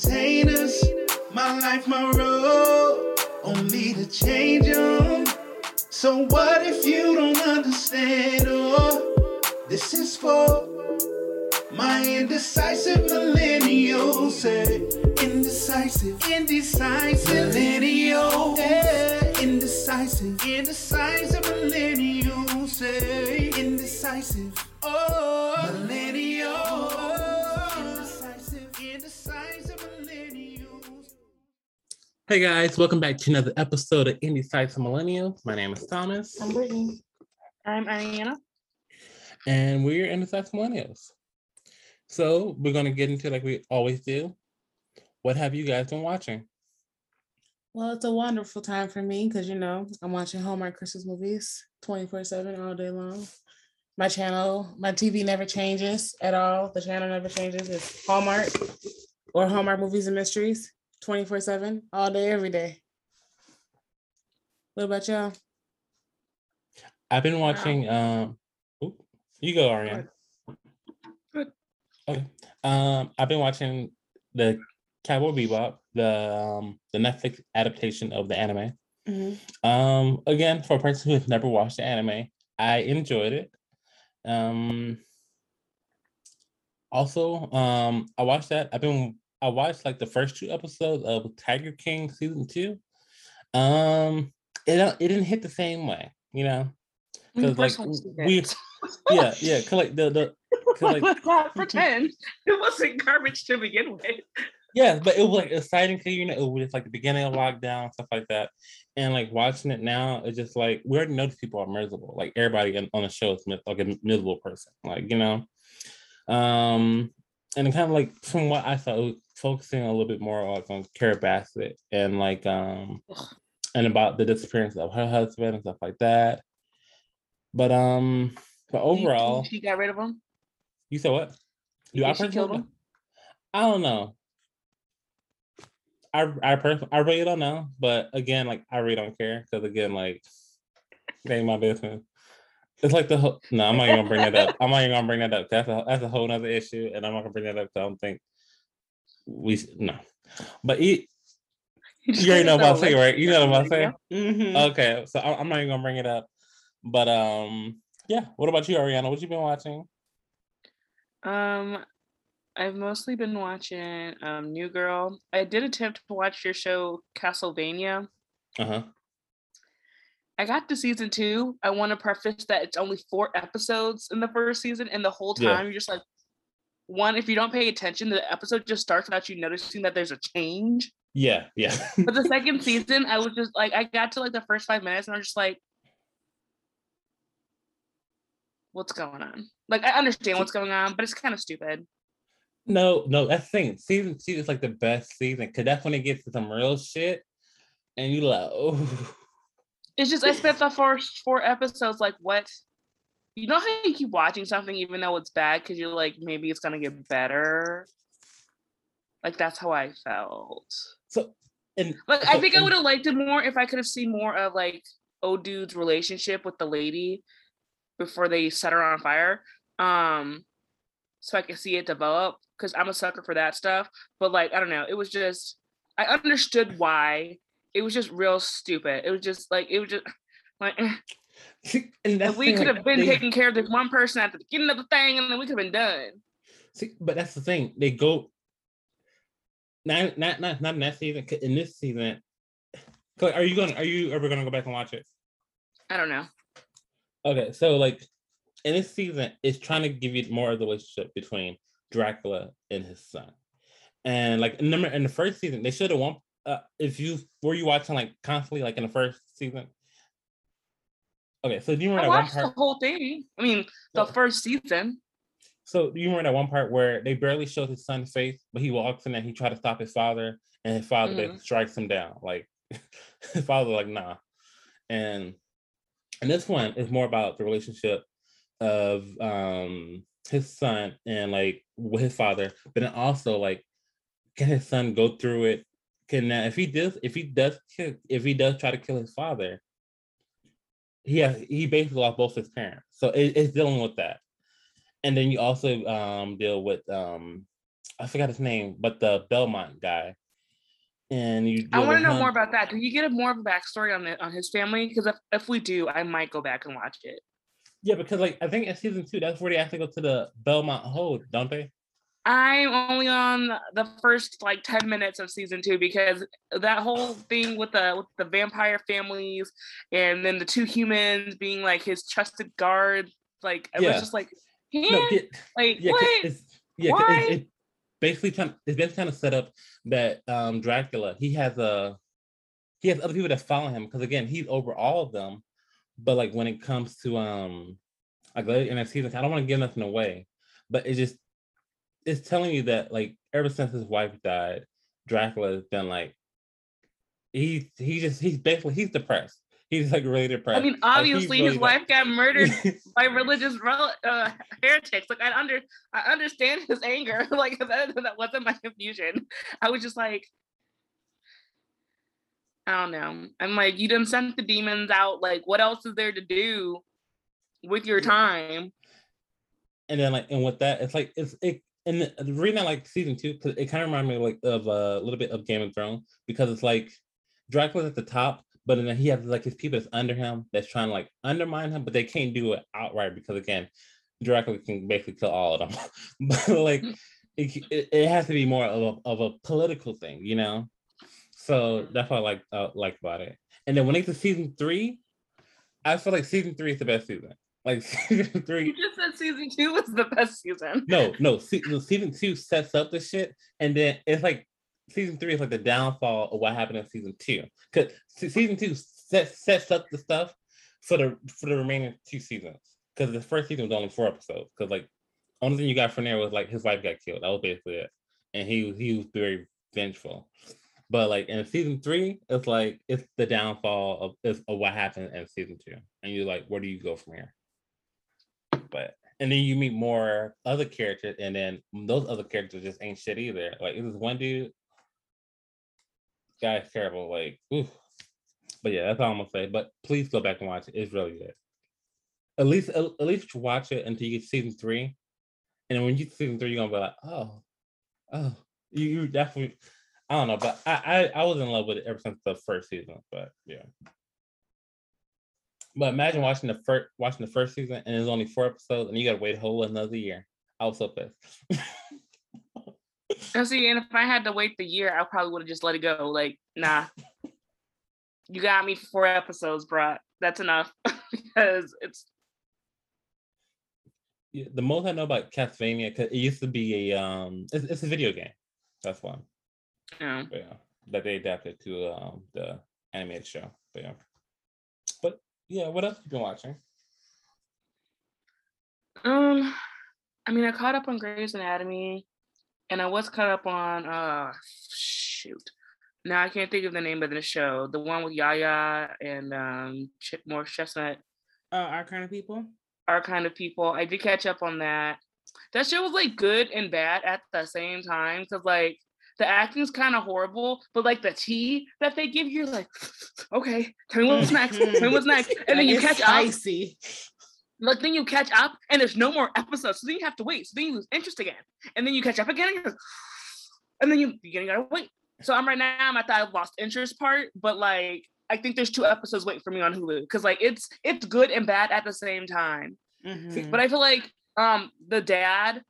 contain us. My life, my road, only to change them. So what if you don't understand? Oh, this is for my indecisive millennials. Say indecisive, indecisive millennial. Yeah, indecisive, indecisive millennials. Eh? Hey guys, welcome back to another episode of Indecisive Millennials. My name is Thomas, I'm Brittany. I'm Ariana. and we're Indecisive Millennials. So we're gonna get into like we always do. What have you guys been watching? Well, it's a wonderful time for me because you know I'm watching Hallmark Christmas movies 24 7 all day long. My channel, my TV never changes at all. The channel never changes. It's Hallmark or Hallmark Movies and Mysteries 24 7 all day, every day. What about y'all? I've been watching. Um, oop, you go, Ariane. Good. Okay. Um, I've been watching the Cowboy Bebop, the um, the Netflix adaptation of the anime. Um, again, for a person who has never watched the anime, I enjoyed it. Um, also, um, I watched that. I've been I watched like the first two episodes of Tiger King season two. Um, it don't- it didn't hit the same way, you know, because like we, yeah, yeah, 'cause, like the the 'cause, like not pretend it wasn't garbage to begin with. Yeah, but it was like exciting because you know it was like the beginning of lockdown stuff like that, and like watching it now, it's just like we already know these people are miserable. Like everybody on, the show is like a miserable person, like you know. Um, and kind of like from what I saw, focusing a little bit more like on Carole Baskin and like um and about the disappearance of her husband and stuff like that. But um, but overall, she got rid of him. you said what? You I she killed personally- him? I don't know. I I pers- I really don't know, but again, like I really don't care because again, like it ain't my business. It's like the whole. No, I'm not even gonna bring that up. I'm not even gonna bring that up. That's a that's a whole other issue, and I'm not gonna bring that up. 'cause I don't think we no. But it, you already know what I'm saying, right? You know what I'm saying. Mhm. Okay, so I'm not even gonna bring it up. But um, yeah. What about you, Ariana? What you been watching? Um, I've mostly been watching um New Girl. I did attempt to watch your show Castlevania. Uh huh. I got to season two. I want to preface that it's only four episodes in the first season, and the whole time Yeah. you're just like, one, if you don't pay attention, the episode just starts without you noticing that there's a change. Yeah, yeah. But the second season, I was just like, I got to like the first five minutes, and I was just like, what's going on? Like, I understand what's going on, but it's kind of stupid. No, no, that's the thing. Season two is like the best season because that's when it gets to some real shit, and you like, oh, It's just I spent the first four episodes like, what? You know how you keep watching something even though it's bad because you're like, maybe it's gonna get better. Like that's how I felt. so and Like I so- think I would have liked it more if I could have seen more of like O dude's relationship with the lady before they set her on fire. Um, so I could see it develop because I'm a sucker for that stuff. But like I don't know, it was just I understood why. It was just real stupid. It was just like it was just like and we the could like, have been they- taking care of this one person at the beginning of the thing, and then we could have been done. See, but that's the thing. They go not not not not in that season. In this season, are you going? Are you ever going to go back and watch it? I don't know. Okay, so like in this season, it's trying to give you more of the relationship between Dracula and his son, and like remember in the first season, they should have one. Uh, if you were you watching like constantly like in the first season. Okay, so do you I remember that one watched the whole thing. I mean, the first season. So do you remember that one part where they barely showed his son's face, but he walks in and he tried to stop his father, and his father Mhm. strikes him down. Like his father, like nah. And and this one is more about the relationship of um his son and like with his father, but then also like can his son go through it? Can now if he does if he does kill, if he does try to kill his father, he has, he basically lost both his parents. So it, it's dealing with that. and then you also um deal with um I forgot his name, but the Belmont guy. And you I want to know more about that. Do you get a more of a backstory on the on his family? Because if, if we do, I might go back and watch it. Yeah, because like I think in season two, that's where they actually go to the Belmont Hold, don't they? I'm only on the first like 10 minutes of season two because that whole thing with the with the vampire families and then the two humans being like his trusted guard, like I Yeah. was just like, No, like yeah, what? it's yeah, Why? basically trying it's basically trying to set up that um Dracula, he has a he has other people that follow him because again, he's over all of them. But like when it comes to um I like in that season, I don't want to give nothing away, but it just it's telling you that like ever since his wife died, Dracula has been like he he just he's basically he's depressed. He's like really depressed. I mean, Like, obviously really his wife got murdered by religious rel- uh, heretics. Like I under I understand his anger. like that, that wasn't my confusion. I was just like, I don't know. I'm like, you done sent the demons out. Like, what else is there to do with your time? and then like and with that it's like it's it and the, the reason I like season two because it kind of reminded me like of uh, a little bit of Game of Thrones because it's like Dracula's at the top, but then he has like his people that's under him that's trying to like undermine him, but they can't do it outright because again, Dracula can basically kill all of them. but like it, it, it has to be more of a, of a political thing, you know. So that's what I like uh, like about it. And then when they get to season three, I feel like season three is the best season. Like season three, You just said season two was the best season. no, no, se- season two sets up the shit, and then it's like season three is like the downfall of what happened in season two. Because season two sets sets up the stuff for the for the remaining two seasons. Because the first season was only four episodes. Because like only thing you got from there was like his wife got killed. That was basically it, and he he was very vengeful. But like in season three, it's like it's the downfall of, of what happened in season two, and you're like, where do you go from here? But and then you meet more other characters, and then those other characters just ain't shit either. Like this one dude, guy's terrible. Like, ooh. But yeah, that's all I'm gonna say. But please go back and watch it. It's really good. At least, at, least watch it until you get season three, and when you get season three, you're gonna be like, oh, oh, you, you definitely. I don't know, but I, I I was in love with it ever since the first season. But yeah. But imagine watching the first watching the first season and there's only four episodes and you gotta wait a whole another year. I was so pissed. And see, and if I had to wait the year, I probably would have just let it go. Like, nah, you got me for four episodes, bruh. That's enough because it's Yeah, the most I know about Castlevania, 'cause it used to be a um, it's, it's a video game. That's one. you know. But yeah, that they adapted to um the animated show. But yeah, yeah, what else you been watching? Um, I mean, I caught up on Grey's Anatomy, and I was caught up on uh, shoot. Now I can't think of the name of the show. The one with Yaya and um, Ch- Morris Chestnut, Uh, our kind of people. our kind of people. I did catch up on that. That show was like good and bad at the same time because like the acting's kind of horrible, but like the tea that they give you, like, okay, tell me what's next, tell me what's next, and then you catch up spicy. like then you catch up and there's no more episodes. So then you have to wait. So then you lose interest again. And then you catch up again and, you're, and then you you gotta wait. So I'm right now I'm at that lost interest part, but like I think there's two episodes waiting for me on Hulu because like it's it's good and bad at the same time. Mhm. But I feel like um the dad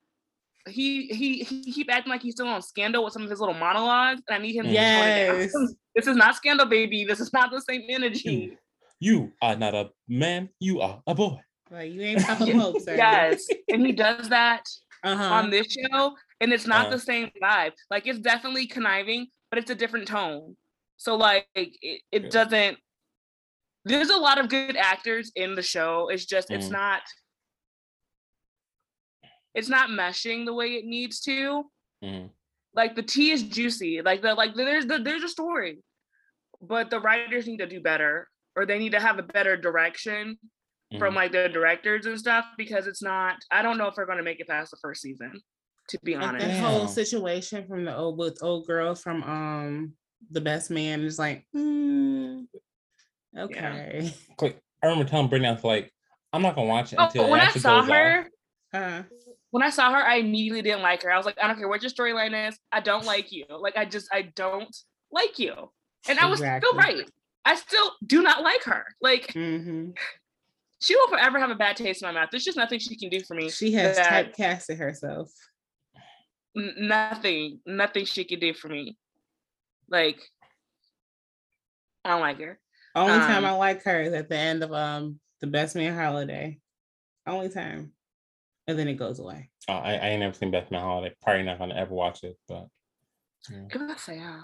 he he he keep acting like he's still on Scandal with some of his little monologues, and I need him to tone it down. Yes. This is not Scandal, baby. This is not the same energy. You are not a man. You are a boy. Like you ain't Papa Yeah, Pope, sir. Yes, and he does that Uh-huh. on this show, and it's not Uh. the same vibe. Like it's definitely conniving, but it's a different tone. So like it, Yeah. it doesn't. There's a lot of good actors in the show. It's just it's Mhm. not. It's not meshing the way it needs to. Mhm. Like the tea is juicy. Like the like there's the, there's a story, but the writers need to do better, or they need to have a better direction from Mhm. like the directors and stuff because it's not. I don't know if we're gonna make it past the first season. To be Like honest. the Damn. whole situation from the old with old girl from um the best man is like, mm, okay. Quick, I remember telling Brittany, I was like, I'm not gonna watch it Oh, until it when I saw her. Uh, when I saw her, I immediately didn't like her. I was like, I don't care what your storyline is. I don't like you. Like, I just, I don't like you. And I was Exactly. still right. I still do not like her. Like, Mhm. she will forever have a bad taste in my mouth. There's just nothing she can do for me. She has typecasted herself. nothing, nothing she can do for me. Like, I don't like her. Only time Um, I like her is at the end of um the Best Man Holiday. Only time, and then it goes away. Oh, I, I ain't never seen Best Man Holiday. Probably not gonna ever watch it, but yeah. It was sad.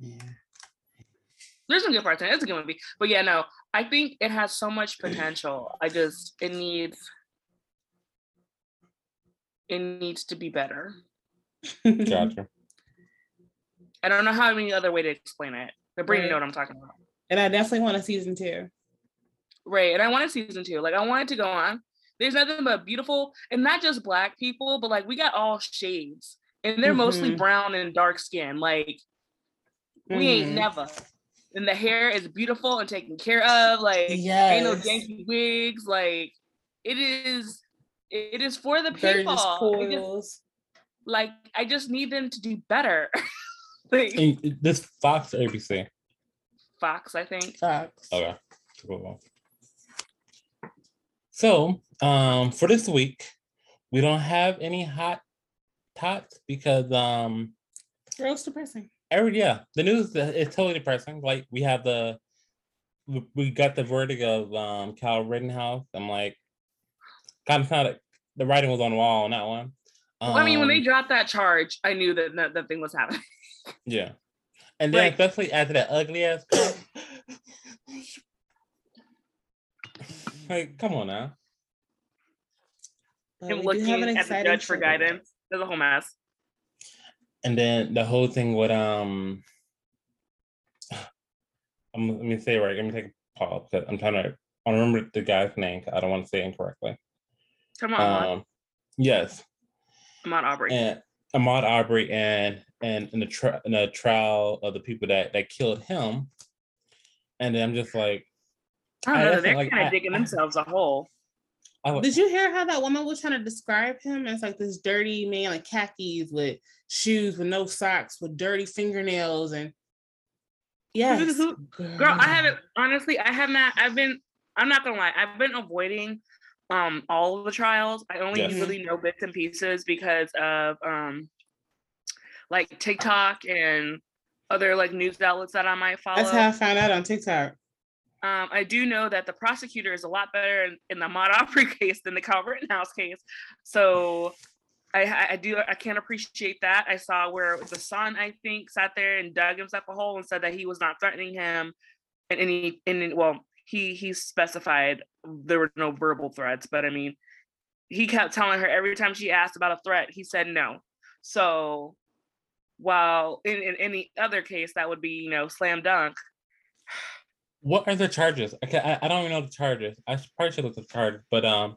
Yeah. There's some good parts in it. It's a good movie. But yeah, no, I think it has so much potential. I just it needs it needs to be better. gotcha. I don't know how any other way to explain it. But Brittany Right. know what I'm talking about. and I definitely want a season two. Right. And I want a season two. Like I want it to go on. There's nothing but beautiful and not just black people, but like we got all shades. And they're mostly Mhm. brown and dark skin. Like we ain't Mhm. never. And the hair is beautiful and taken care of. Like ain't no Yes. janky wigs. Like it is it is for the people. Just- coils. like I just need them to do better. like this Fox or ABC. Fox, I think. Fox. Okay. Cool. So, um, for this week, we don't have any hot tots because um Girls depressing. every yeah, the news is totally depressing. Like we have the we- got the verdict of um Kyle Rittenhouse. I'm like kind of kind of the writing was on the wall on that one. Well, I mean, when they Um, dropped that charge, I knew that that, that thing was happening. yeah, and then Like- especially after that ugly ass. like, come on now. But Him we do have an looking at the judge for guidance. There's a whole mess. and then the whole thing with um I'm, let me say it right let me take a pause because i'm trying to I remember the guy's name 'cause i don't want to say it incorrectly Come on, um yes Ahmaud Aubrey. and ahmaud aubrey and and in the, tri- in the trial of the people that that killed him and then i'm just like I don't I know. also, They're like, kind I- of digging I- themselves a hole. Wa- Did you hear how that woman was trying to describe him as like this dirty man, like khakis with shoes with no socks, with dirty fingernails, and yes, who- Girl, I haven't honestly. I have not. I've been. I'm not gonna lie. I've been avoiding um all of the trials. I only Yes. really know bits and pieces because of um like TikTok and other like news outlets that I might follow. That's how I found out on TikTok. Um, I do know that the prosecutor is a lot better in, in the Ahmaud Aubrey case than the Kyle Rittenhouse case. So I, I I do I can't appreciate that. I saw where the son I think sat there and dug himself a hole and said that he was not threatening him, and any and well he he specified there were no verbal threats, but I mean he kept telling her every time she asked about a threat, he said no. So while in, in any other case that would be you know slam dunk what are the charges okay i, I don't even know the charges i should, probably should look at the charges but um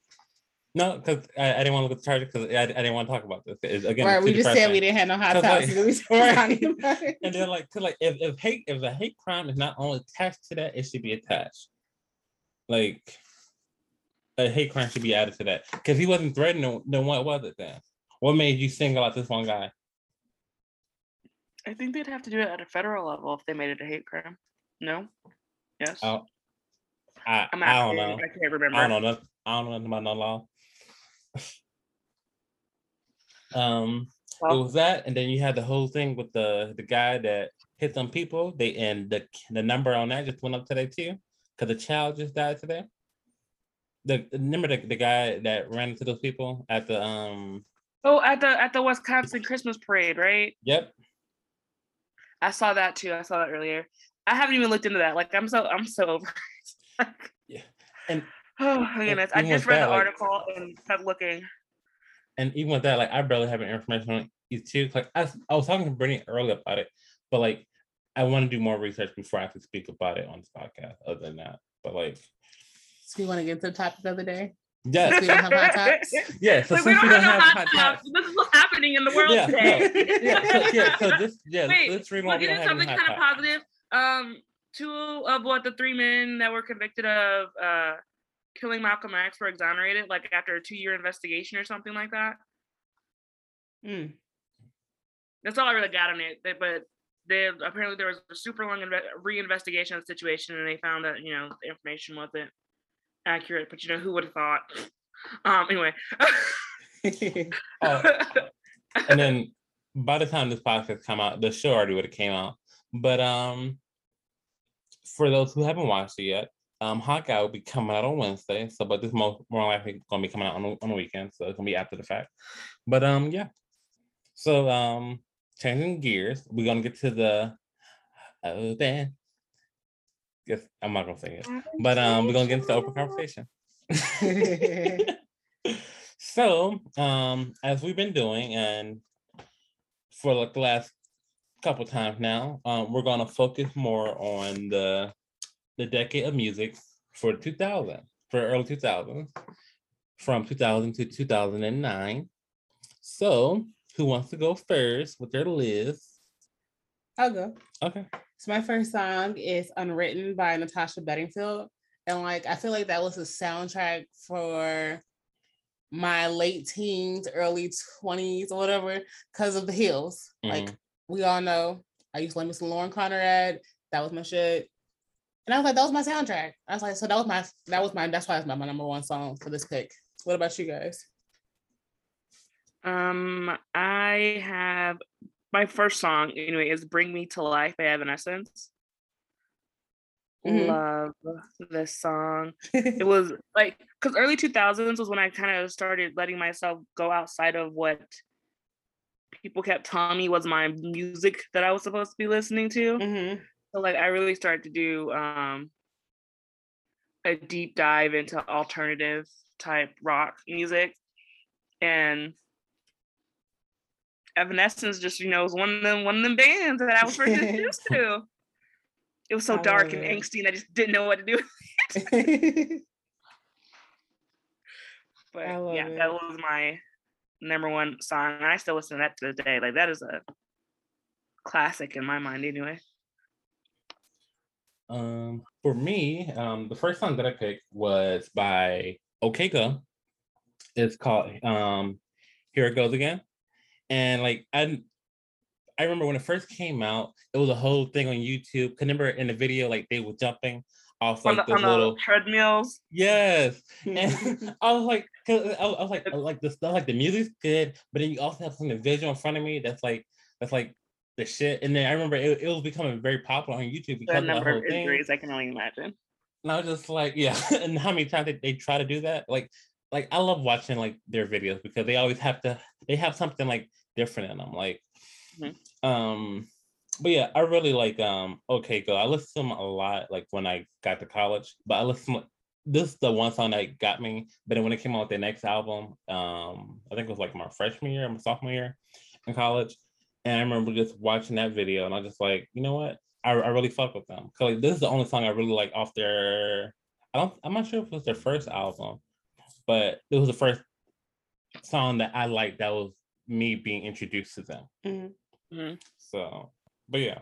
no because I, I didn't want to look at the charges because I, I didn't want to talk about this It's- again right, it's we too just said we didn't have no hot topics. like- so we started right. talking and they're like, to like if, if hate if a hate crime is not only attached to that, it should be attached. Like a hate crime should be added to that. Because he wasn't threatening, then what was it then? What made you single out this one guy? I think they'd have to do it at a federal level if they made it a hate crime. No? Yes? Oh, I, I'm I don't know. I can't remember. I don't know. I don't know nothing about no law. um, it was that, and then you had the whole thing with the the guy that hit some people. They and the the number on that just went up today too, because the child just died today. The remember the, the guy that ran into those people at the um. oh, at the at the Wisconsin Christmas parade, right? Yep. I saw that too. I saw that earlier. I haven't even looked into that. Like I'm so I'm so over. it. Yeah. And oh my goodness. I just read that, the like- article and kept looking. and even with that, like I barely have any information on it too. Like I, I was talking to Brittany earlier about it, but like I want to do more research before I can speak about it on this podcast. Other than that, but like So we want to get to the topic of the day. yes, we don't have hot tops? yeah. So Like, we since don't we don't no have hot hot tops. tops, This is what's happening in the world Yeah, today. yeah. So yeah, so this yeah, Wait, let's read We'll why we get don't into have any something kind of positive. Um, two of what the three men that were convicted of uh killing Malcolm X were exonerated, like after a two-year investigation or something like that. Mm. That's all I really got on it. They- But they apparently there was a super long inve- reinvestigation of the situation, and they found that you know the information wasn't accurate. But you know who would have thought? Um. Anyway. Oh, and then by the time this podcast come out, the show already would have came out. But um, for those who haven't watched it yet, um, Hot Hawkeye will be coming out on Wednesday. So, but this most more likely going to be coming out on the, on the weekend, so it's gonna be after the fact. But um, yeah. So um, changing gears, we're gonna get to the oh then. Yes, I'm not gonna say it, but um, we're gonna get into the open conversation. so, um, as we've been doing, and for like the last couple times now, um, we're gonna focus more on the the decade of music for 2000, for early 2000s, from 2000 to 2009. So, who wants to go first with their list? I'll go. Okay. So my first song is Unwritten by Natasha Bedingfield. And like I feel like that was a soundtrack for my late teens, early 20s or whatever, because of the hills. Like we all know I used to listen to Lauren Conrad. That was my shit. And I was like, that was my soundtrack. I was like, so that was my that was my that's why it's my, my number one song for this pick. What about you guys? Um, I have my first song anyway is "Bring Me to Life" by Evanescence. Mhm. Love this song. It was like because early two thousands was when I kind of started letting myself go outside of what people kept telling me was my music that I was supposed to be listening to. Mhm. So like I really started to do um a deep dive into alternative type rock music. And Evanescence just, you know, was one of them one of them bands that I was first introduced to. It was so I dark and it. angsty and I just didn't know what to do. But yeah, it. that was my number one song. And I still listen to that to this day. Like that is a classic in my mind anyway. Um, for me, um, the first song that I picked was by OK Go. It's called um, "Here It Goes Again," and like I, I remember when it first came out, it was a whole thing on YouTube. 'Cause remember in the video, like they were jumping off on like the, on the little treadmills. yes, and I was like, 'cause I, I was like, I like the stuff, like the music's good, but then you also have something visual in front of me that's like that's like the shit. And then I remember it, it was becoming very popular on YouTube because The of number of thing. injuries I can only imagine. And I was just like, yeah. and how many times they, they try to do that? Like, like I love watching like their videos because they always have to they have something like different in them. Like, Mhm. um, but yeah, I really like um OK Go. I listened to them a lot like when I got to college, but I listened this is the one song that got me. But then when it came out with their next album, um, I think it was like my freshman year, my sophomore year in college. And I remember just watching that video and I was just like, you know what? I, I really fuck with them. Cause like this is the only song I really like off their I don't I'm not sure if it was their first album, but it was the first song that I liked that was me being introduced to them. Mhm. Mhm. So but yeah.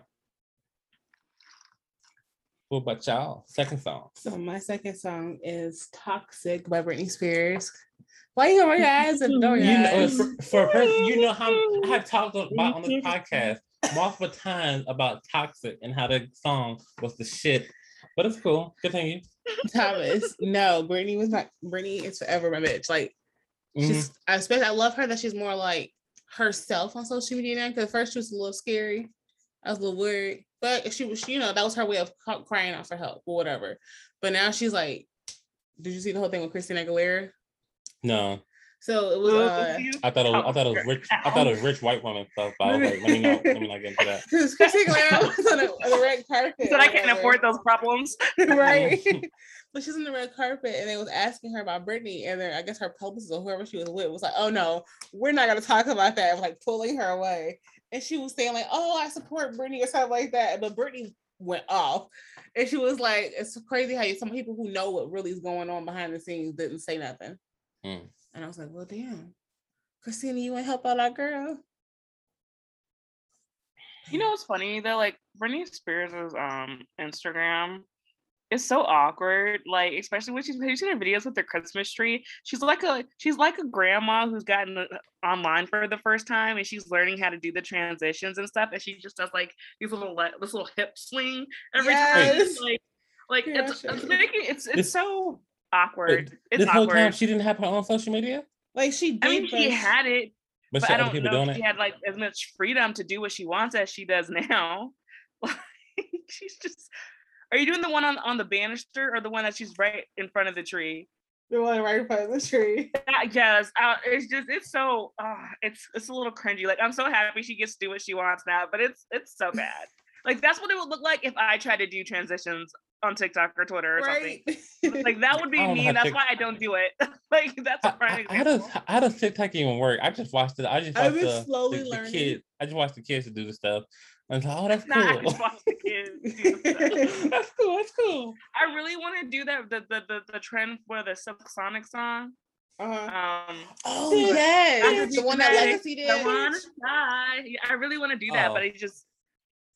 What about y'all? Second song. So my second song is "Toxic" by Britney Spears. Why you roll your eyes and your You know, for, for her, you know how I have talked about on this podcast multiple times about toxic and how the song was the shit. But it's cool. good Continue. Thomas, no, Britney was not. Britney is forever my bitch. Like Mhm. she's, I especially I love her that she's more like herself on social media now. Because first she was a little scary. I was a little worried, but she was, you know, that was her way of crying out for help or whatever. But now she's like, did you see the whole thing with Christina Aguilera? No, So it was. uh I thought it was, I thought it was rich. I thought it was rich white woman stuff. But I was like, let me know. Let me not get into that. Because Christina Aguilera was on, a, on the red carpet. So I can't whatever. afford those problems. right? but she's on the red carpet and they was asking her about Britney, and then I guess her publicist or whoever she was with was like, "Oh no, we're not gonna talk about that," like pulling her away. And she was saying like, "Oh, I support Britney" or something like that. But Britney went off, and she was like, "It's crazy how some people who know what really is going on behind the scenes didn't say nothing." Mm. And I was like, "Well, damn, Christina, you want to help out our girl?" You know what's funny though? Like Britney Spears' um Instagram it's so awkward. Like, especially when she's using her videos with their Christmas tree. She's like a she's like a grandma who's gotten online for the first time and she's learning how to do the transitions and stuff. And she just does like these little like this little hip swing every Yes. time. Like, like Yeah, it's, she- it's making it's it's This- so awkward. It's this whole time she didn't have her own social media, Like she did. I mean, she had it, but, but she I other don't people know doing if she it. had like as much freedom to do what she wants as she does now. Like, she's just. Are you doing the one on on the banister or the one that she's right in front of the tree? the one right in front of the tree. That- yes, uh, it's just it's so uh, it's it's a little cringy. Like I'm so happy she gets to do what she wants now, but it's it's so bad. Like that's what it would look like if I tried to do transitions on TikTok or Twitter or Right. something. Like that would be I me, that's Tik- why I don't do it. like that's a How, prime how, how does how does TikTok even work? I just watched it. I just I've watched been the, slowly the, the learning. kids. I just watched the kids to do the stuff. And I was like, oh, that's cool. just watch the kids. do the stuff. that's cool. That's cool. I really want to do that. The the the, the trend for the subsonic song. Uh-huh. Um, Oh but yes, the one that just Legacy the did. one side. I really want to do that, but Oh. I just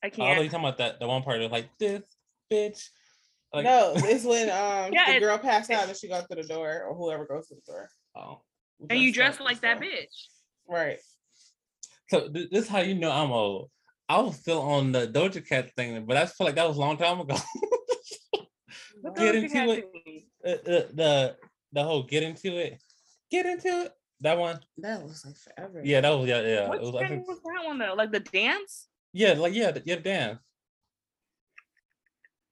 I can't. can't. talking about that, the one part of like this bitch. Like, no, it's when um Yeah, the girl passed out and she goes to the door, or whoever goes to the door. oh. And you dress dress like that bitch. Right. So th- this is how you know I'm old. I was still on the Doja Cat thing, but I feel like that was a long time ago. Get the into fuck it. Uh, uh, the the whole get into it, get into it. That one, That was like forever. yeah, that was yeah, yeah. What It was, I trend think, was that one though? Like the dance? yeah, like yeah, the- yeah, the dance.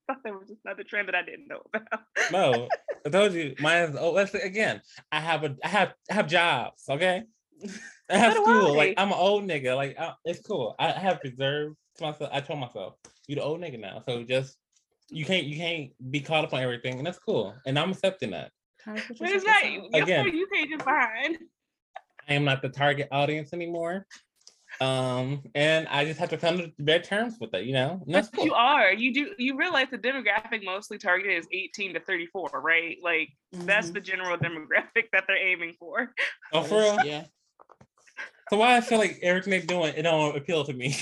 I thought there was just another trend that I didn't know about. No, I told you, mine. Is, oh, that's again. I have a, I have, I have jobs. Okay, I have do school. Like I. I'm an old nigga. Like I, it's cool. I have preserved to myself. I told myself, you the old nigga now. So just you can't, you can't be caught up on everything, and that's cool. And I'm accepting that. Time for What your is that? second song. Your Again. you page is behind. I am not the target audience anymore. Um, and I just have to come to better terms with it, you know. And that's But you are. You do. You realize the demographic mostly targeted is 18 to 34, right? Like that's Mhm. the general demographic that they're aiming for. Oh, for real? Yeah. So why I feel like everything they're doing, it don't appeal to me.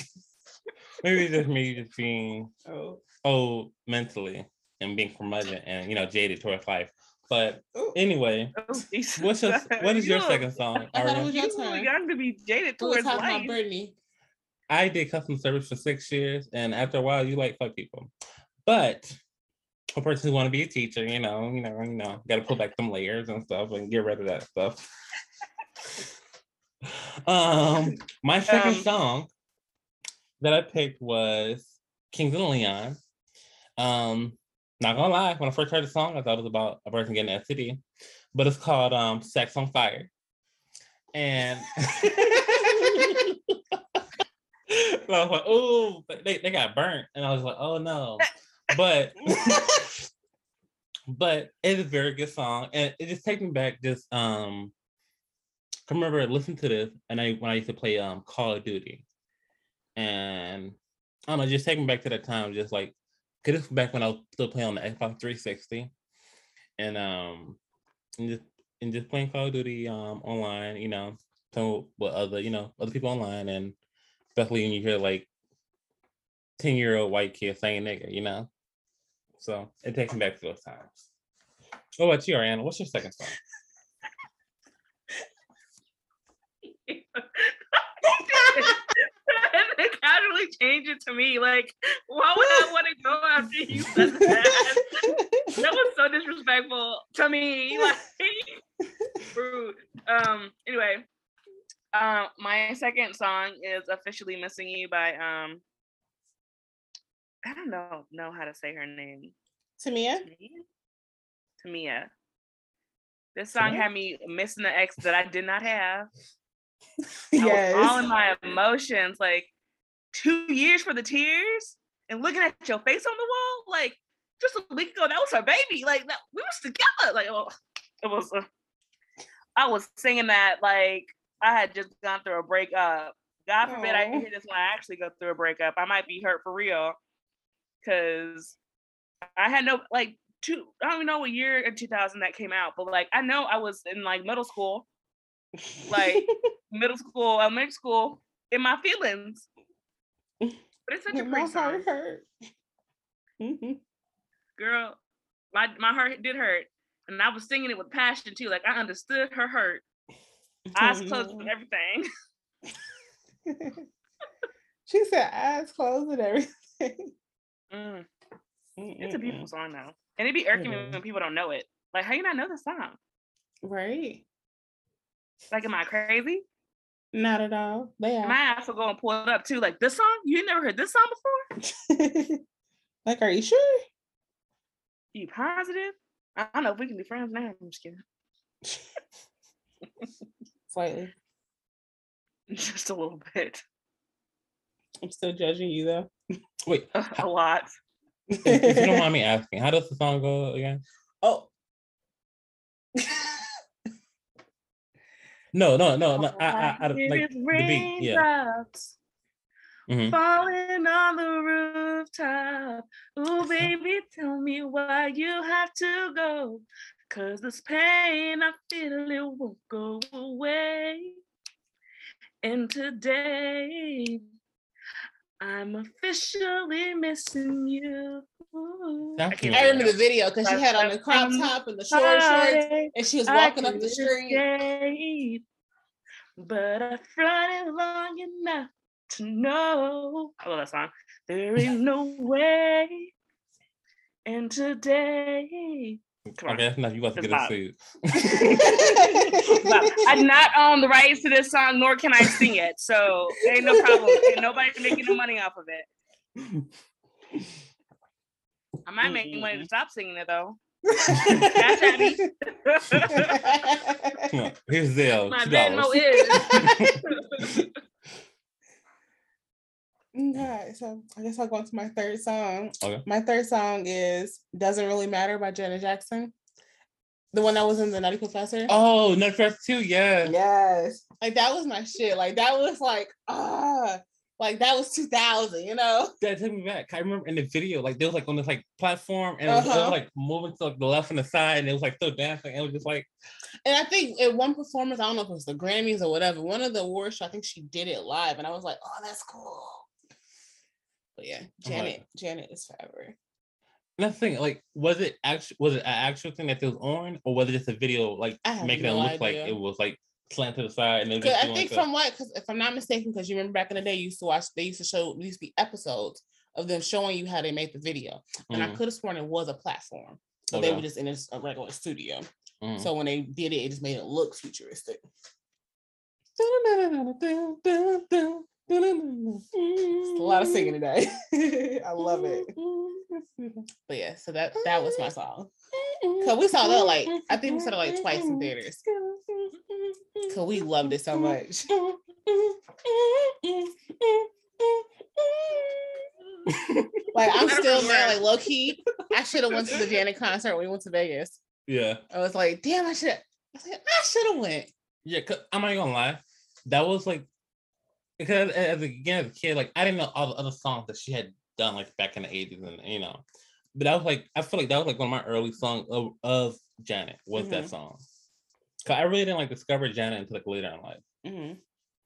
Maybe it's just me just being Oh. old mentally and being curmudgeon and you know jaded towards life. But Ooh. anyway, Oh, what's your what is You your look- second song? I thought it was You your too turn. young to be jaded towards talking life. Brittany. I did customer service for six years, and after a while, you like fuck people. But a person who want to be a teacher, you know, you know, you know, got to pull back some layers and stuff and get rid of that stuff. um, my second Um, song that I picked was Kings of Leon. Um, not gonna lie, when I first heard the song, I thought it was about a person getting an STD, but it's called um "Sex on Fire," and I was like, "Oh, they, they got burnt," and I was like, "Oh no," but but it is a very good song, and it just takes me back. Just um, I remember listening to this, and I when I used to play um Call of Duty, and I don't know, just take me back to that time, just like, cause this was back when I was still playing on the Xbox 360, and um, and just and just playing Call of Duty um online, you know, playing with other you know other people online, and especially when you hear like ten year old white kids saying nigga, you know, so it takes me back to those times. What about you, Ariana? What's your second song? and casually change it to me. Like, why would I want to go after you said that? that was so disrespectful to me. Like, rude. Um. Anyway, um, my second song is "Officially Missing You" by um. I don't know know how to say her name. Tamia? Tamia. This song Tamia? had me missing the ex that I did not have. Was all in my emotions, like two years for the tears and looking at your face on the wall. Like just a week ago, that was her baby. Like that, we was together. Like oh, it was. Uh, I was singing that like I had just gone through a breakup. God forbid I hear this when I actually go through a breakup. I might be hurt for real, cause I had no like two. I don't even know what year in 2000 that came out, but like I know I was in like middle school like middle school, elementary school, in my feelings. But it's such a my great song, heart hurt. Mhm. girl. my my heart did hurt, and I was singing it with passion too. Like I understood her hurt. Eyes closed and everything. she said eyes closed and everything. Mm. It's a beautiful song though, and it be irking me when people don't know it. Like, how you not know the song? Right. Like, am I crazy? Not at all. They My are. ass will go and pull it up too. Like this song, you never heard this song before? like, are you sure? You positive? I don't know if we can be friends now. I'm just kidding. Slightly. Just a little bit. I'm still judging you though. Wait, A lot. if, if you don't mind me asking, how does the song go again? oh. No, no, no, no. I, I, I, hear like the beat. Yeah. Mhm. Falling on the rooftop. Ooh, baby, tell me why you have to go. Cause this pain I feel it won't go away. And today I'm officially missing you. Ooh. I can't I familiar. remember the video because she had on the crop top and the short shorts, and she was walking up the street. escape, But I've run it long enough to know. I love that song. There ain't no way. And today, Come on. Okay, that's enough. You about to Just get bop. us sued. I do not own the rights to this song, nor can I sing it. So ain't no problem. Ain't nobody making no money off of it. I might make money to stop singing it though. Cash at me. On, here's Zelle. My two Venmo is. okay, so I guess I'll go on to my third song. Okay. My third song is "Doesn't Really Matter" by Janet Jackson, the one that was in the Nutty Professor. Oh, Nutcracker too. Yeah. Yes. Like that was my shit. Like that was like ah, like that was 2000, you know? That took me back. I remember in the video, like they was like on this like platform, and it was, it was, Uh-huh. like moving to like the left and the side, and it was like still dancing. And it was just like, And I think at one performance, I don't know if it was the Grammys or whatever, one of the awards show, I think she did it live, and I was like, oh, that's cool. But yeah, I'm like- Janet, Janet is forever. that's the thing. Like, was it actual? Was it an actual thing that it was on, or was it just a video like making no it look like it was like slant to the side? And 'Cause just I think from what, because if I'm not mistaken, because you remember back in the day, you used to watch, they used to show, there used to be episodes of them showing you how they made the video. And I Mhm, could have sworn it was a platform, but they were just in a, regular studio. mhm. So when they did it, it just made it look futuristic. It's a lot of singing today. I love it. But yeah, so that that was my song. Cause we saw that like I think we saw it like twice in theaters. Cause we loved it so much. Like I'm still mad, like low key. I should have went to the Janet concert when we went to Vegas. yeah. I was like, damn, I should. I was like, I should have went. Yeah, cause I'm not gonna lie, that was like because as a, again as a kid, like I didn't know all the other songs that she had done like back in the 80s and you know. But that was like I feel like that was like one of my early songs of, of Janet was that Mhm. song. Cause I really didn't like discover Janet until like later in life. Mhm.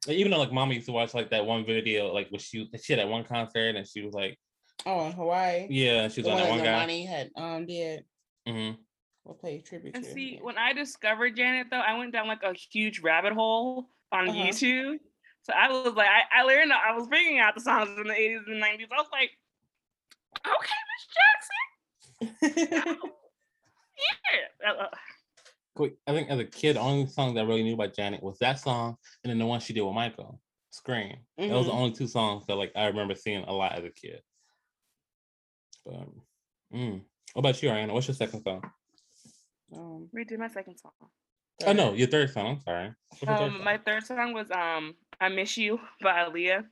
Like, even though like mama used to watch like that one video, like when she she had that one concert and she was like, Oh, in Hawaii. yeah, she was The on one that that one guy. Normani had um did. Mm-hmm. We'll play tribute And to. see, when I discovered Janet, though, I went down like a huge rabbit hole on Uh-huh. YouTube. So I was like, I, I learned, I was bringing out the songs in the 80s and 90s. I was like, okay, Miss Jackson. Yeah. Quick, I think as a kid, the only song that I really knew by Janet was that song, and then the one she did with Michael, "Scream." Those are the only two songs that like I remember seeing a lot as a kid. But, mm. what about you, Ariana? What's your second song? Um, redid my second song. Oh no, your third song. I'm sorry. What's your third Um, song? my third song was um, I Miss You by Aaliyah.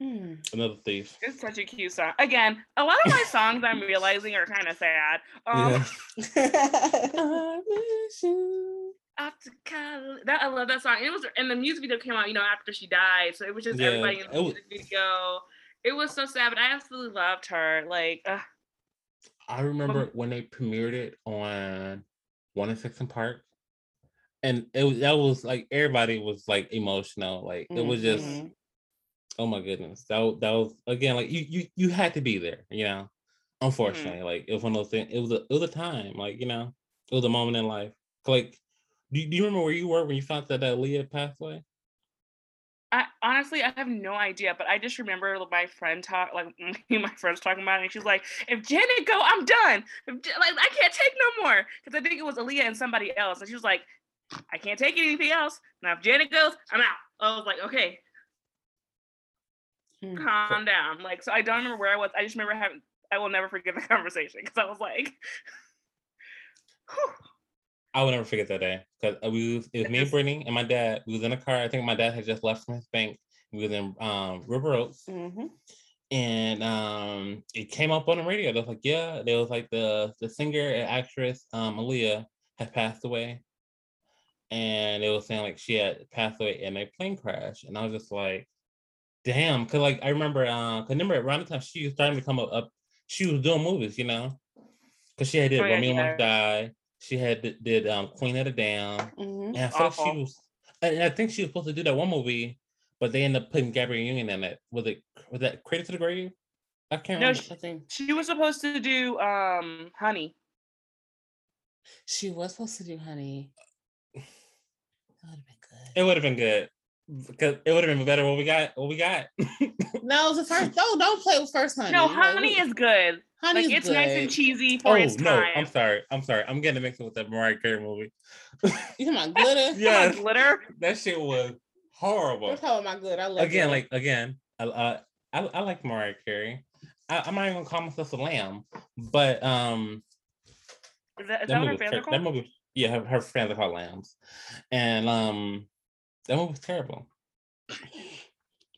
Hmm. Another thief. It's such a cute song. Again, a lot of my songs I'm realizing are kind of sad. Um, Yeah. after college. That I love that song. And it was and the music video came out, you know, after she died. So it was just Yeah, everybody in it the was- music video. It was so sad, but I absolutely loved her. Like, uh, I remember when they premiered it on One and Six and Park, and it was that was like everybody was like emotional. Like it was just, Mhm. Oh my goodness, that that was again like you you you had to be there, you know. Mm-hmm. Unfortunately, like it was one of those things. It was a it was a time, like you know, it was a moment in life. Like, do you, do you remember where you were when you found that that Aaliyah passed away? I honestly I have no idea, but I just remember my friend talk like me and my friends talking about it, and she's like, "If Janet go, I'm done. If, like I can't take no more." Because I think it was Aaliyah and somebody else, and she was like, "I can't take anything else. Now if Janet goes, I'm out." I was like, "Okay, Hmm. calm down." Like so, I don't remember where I was. I just remember having. I will never forget the conversation because I was like, whew. I will never forget that day because we was, it was me and Brittany and my dad. We was in a car. I think my dad had just left from his bank. We was in um, River Oaks, Mhm. and um, it came up on the radio. They was like, "Yeah," there was like the the singer and actress um, Aaliyah had passed away, and it was saying like she had passed away in a plane crash, and I was just like, "Damn!" Because like I remember, uh, 'cause remember around the time she was starting to come up, up she was doing movies, you know, because she had did Oh, yeah, Romeo yeah. Must Die. She had did, did um, Queen of the Damned. Mhm. And I feel like she was, and I think she was supposed to do that one movie, but they ended up putting Gabrielle Union in it. Was it was that Cradle to the Grave? I can't No, remember. I think she was supposed to do um Honey. she was supposed to do Honey. That would have been good. it would have been good because it would have been better. What we got, what we got. No, it's was the first. No, don't play with first Honey. No, Honey we- is good. Honey like is it's nice and cheesy for oh its no, time. I'm sorry, I'm sorry. I'm getting mixed up with that Mariah Carey movie. You talking about glitter? Come on, Yes. glitter. That shit was horrible. We're talking about glitter. I love Again, glitter. like again, I, uh, I I like Mariah Carey. I, I'm not even gonna call myself a lamb, but um, Is that, that is that what movie, her was fans ter- are that movie, yeah, her, her friends are called lambs, and um, that movie was terrible.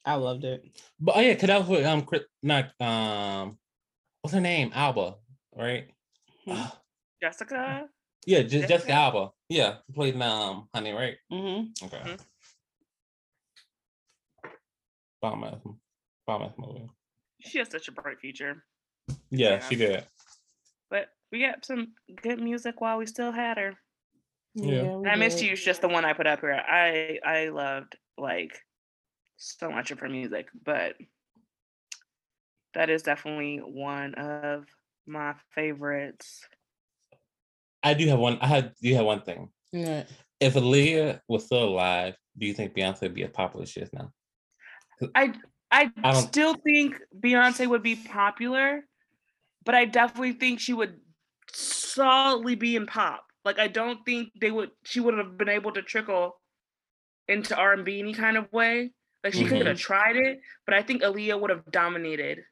I loved it. But oh yeah, cause that was with um, Chris, not um, what's her name? Alba, right? Hmm. Ah, Jessica. yeah, just Jessica? Jessica Alba. Yeah, who played um, Honey, right? Mm-hmm. Okay. Mhm. Bomb ass, bomb ass movie. She has such a bright future. Yeah, Yeah. she did. But we got some good music while we still had her. Yeah. we I Missed. You is just the one I put up here. I I loved like so much of her music, but that is definitely one of my favorites. I do have one. I had do have one thing. Yeah. If Aaliyah was still alive, do you think Beyonce would be as popular as she is now? I I, I still think Beyonce would be popular, but I definitely think she would solidly be in pop. Like I don't think they would she would have been able to trickle into R and B any kind of way. Like she could have tried it, but I think Aaliyah would have dominated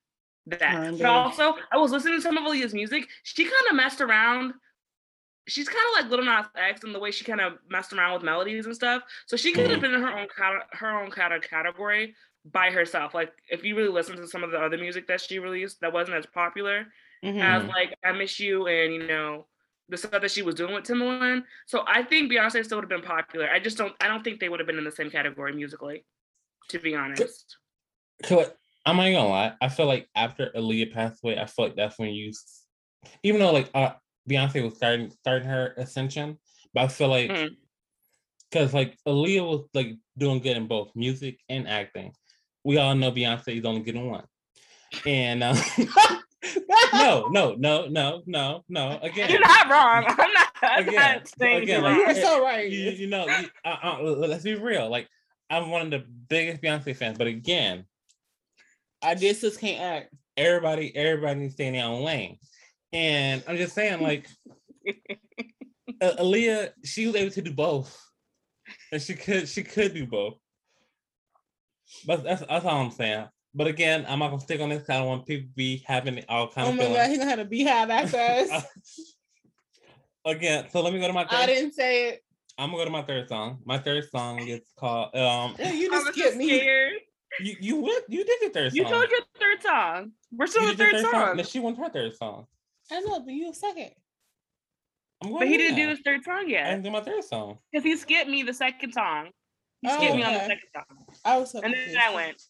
that. But also, I was listening to some of Aaliyah's music. She kind of messed around. She's kind of like Lil Nas X in the way she kind of messed around with melodies and stuff. So she could have Mhm. been in her own her own cate- category by herself. Like if you really listen to some of the other music that she released that wasn't as popular Mhm. as like I Miss You and you know the stuff that she was doing with Timbaland. So I think Beyonce still would have been popular. I just don't I don't think they would have been in the same category musically, to be honest. So I'm not gonna lie. I feel like after Aaliyah passed away, I feel like that's when you, even though like uh, Beyonce was starting starting her ascension, but I feel like because like Aaliyah was like doing good in both music and acting. We all know Beyonce is only good in one, and uh, no, no, no, no, no, no. Again, You're not wrong. I'm not, I'm Again, not saying again, you're like, you wrong. are so right. you, you know, you, uh, uh, let's be real. Like I'm one of the biggest Beyonce fans, but again, I just sis can't act. everybody everybody needs to stay in their own lane. And I'm just saying, like uh, Aaliyah, she was able to do both, and she could she could do both. But that's that's all I'm saying. But again, I'm not gonna stick on this. I don't want people to be having all kind Oh of my god, feelings. he gonna have a BeyHive after us. again, so let me go to my I third. didn't say it. I'm gonna go to my third song. My third song is called um. Yeah, you I'm just so skipped me. scared. You you went you did your third song. You song. told your third song. We're still You in the did your third song. No, she went her third song. I know, but you a second. I'm going But he didn't do now. his third song yet. I didn't do my third song. Because he skipped me the second song. He Oh, skipped me on the second song. I was so And then. I went.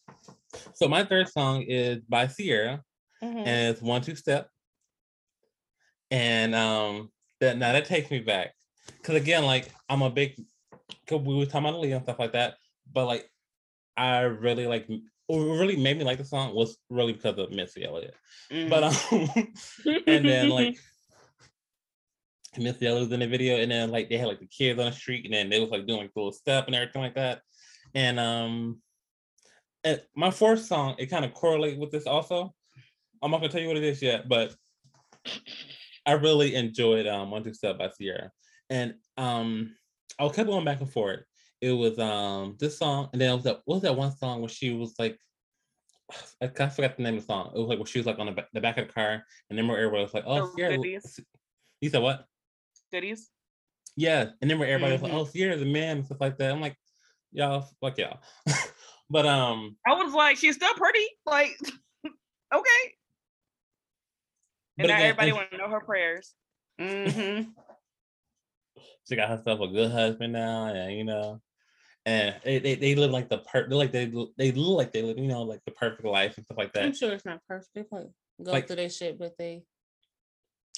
So my third song is by Ciara, Mhm. and it's one two step. And um, that now that takes me back, cause again, like I'm a big, cause we were talking about Aaliyah and stuff like that, but like I really like what really made me like the song was really because of Missy Elliott. Mm. But um and then like Missy Elliott was in the video, and then like they had like the kids on the street, and then they was like doing like little step and everything like that. And um and my fourth song, it kind of correlate with this also. I'm not gonna tell you what it is yet, but I really enjoyed um One Two Step by Ciara. And um I kept going back and forth. It was um this song, and then it was that what was that one song where she was like I kind of forgot the name of the song. It was like where she was like on the, the back of the car, and then where everybody was like, "Oh, Oh, Ciara." goodies. You said what? Goodies. Yeah, and then where everybody was Mhm. like, "Oh, Ciara's a man," and stuff like that. I'm like, y'all, fuck y'all. but um, I was like, she's still pretty. Like, okay. And now again, everybody and- want to know her prayers. Mhm. she got herself a good husband now, and you know, and they they, they live like the per they like they they look like they live, you know, like the perfect life and stuff like that. I'm sure it's not perfect. They probably go Like- through that shit, but they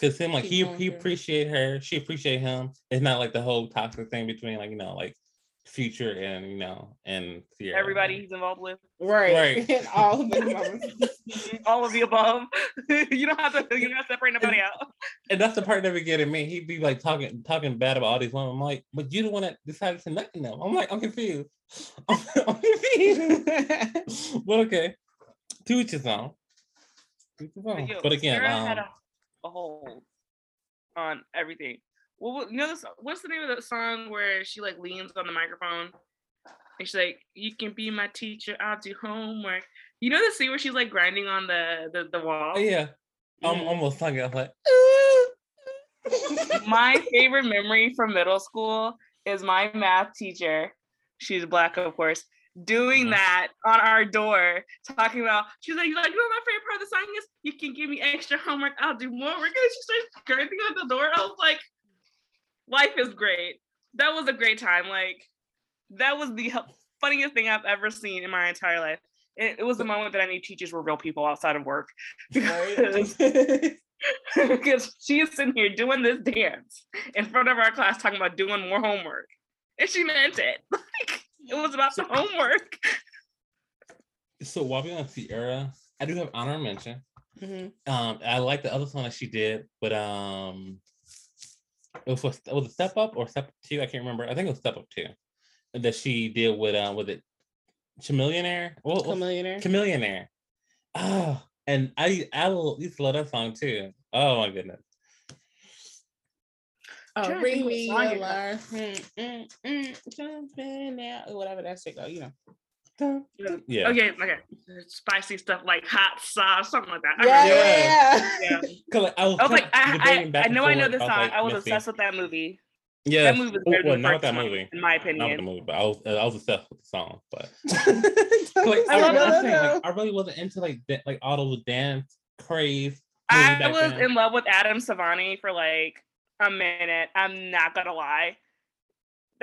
Cause him like he he appreciate her, she appreciate him. It's not like the whole toxic thing between like you know like future and you know and Ciara. Everybody he's involved with. right, Right. and all of them. All of the above. you don't have to you don't have to separate nobody out. And that's the part that be getting me. He'd be like talking talking bad about all these women. I'm like, but you the one that decided to nut in them. I'm like, I'm confused. I'm, I'm confused. but okay. To each his own. To each his own. yo, But again, Ciara had um, a, a hold on everything. Well, you know this. What's the name of that song where she like leans on the microphone and she's like, "You can be my teacher. I'll do homework." You know the scene where she's like grinding on the the, the wall. oh, yeah. I'm Mhm. almost. I was like, my favorite memory from middle school is my math teacher. She's black, of course. Doing Mhm. that on our door, talking about. She's like, "You like, you know, my favorite part of the song is you can give me extra homework. I'll do more work." And she starts grinding on the door. I was like, "Life is great." That was a great time. Like, that was the funniest thing I've ever seen in my entire life. It, it was the moment that I knew teachers were real people outside of work because because she is sitting here doing this dance in front of our class talking about doing more homework. And she meant it. Like it was about the homework. so while we're on Ciara, I do have honor mention. Mhm. Um, I like the other song that she did, but um, it was was it was a step up or step two? I can't remember. I think it was step up two that she did with uh, with it Chamillionaire. What, what, Chamillionaire. Chamillionaire. Oh, and I I used to love that song too. Oh my goodness. Oh, trying bring me song your it life. Mm, mm, mm, jumping out. Whatever that shit go, you know. Yeah. Okay, okay. Spicy stuff like hot sauce, something like that. I Yeah, remember. yeah, Yeah. 'Cause, like, I was, I was like, I, I, I know I know forth this song. like, I was obsessed with that movie. Yeah, That movie was oh, better well, than the not first that one, movie. in my opinion. Not with the movie, but I was I was obsessed with the song. But like, I, love no, was no, saying, no. like, I really wasn't into like da- like all those dance craze. I was then. in love with Adam Sevani for like a minute. I'm not gonna lie.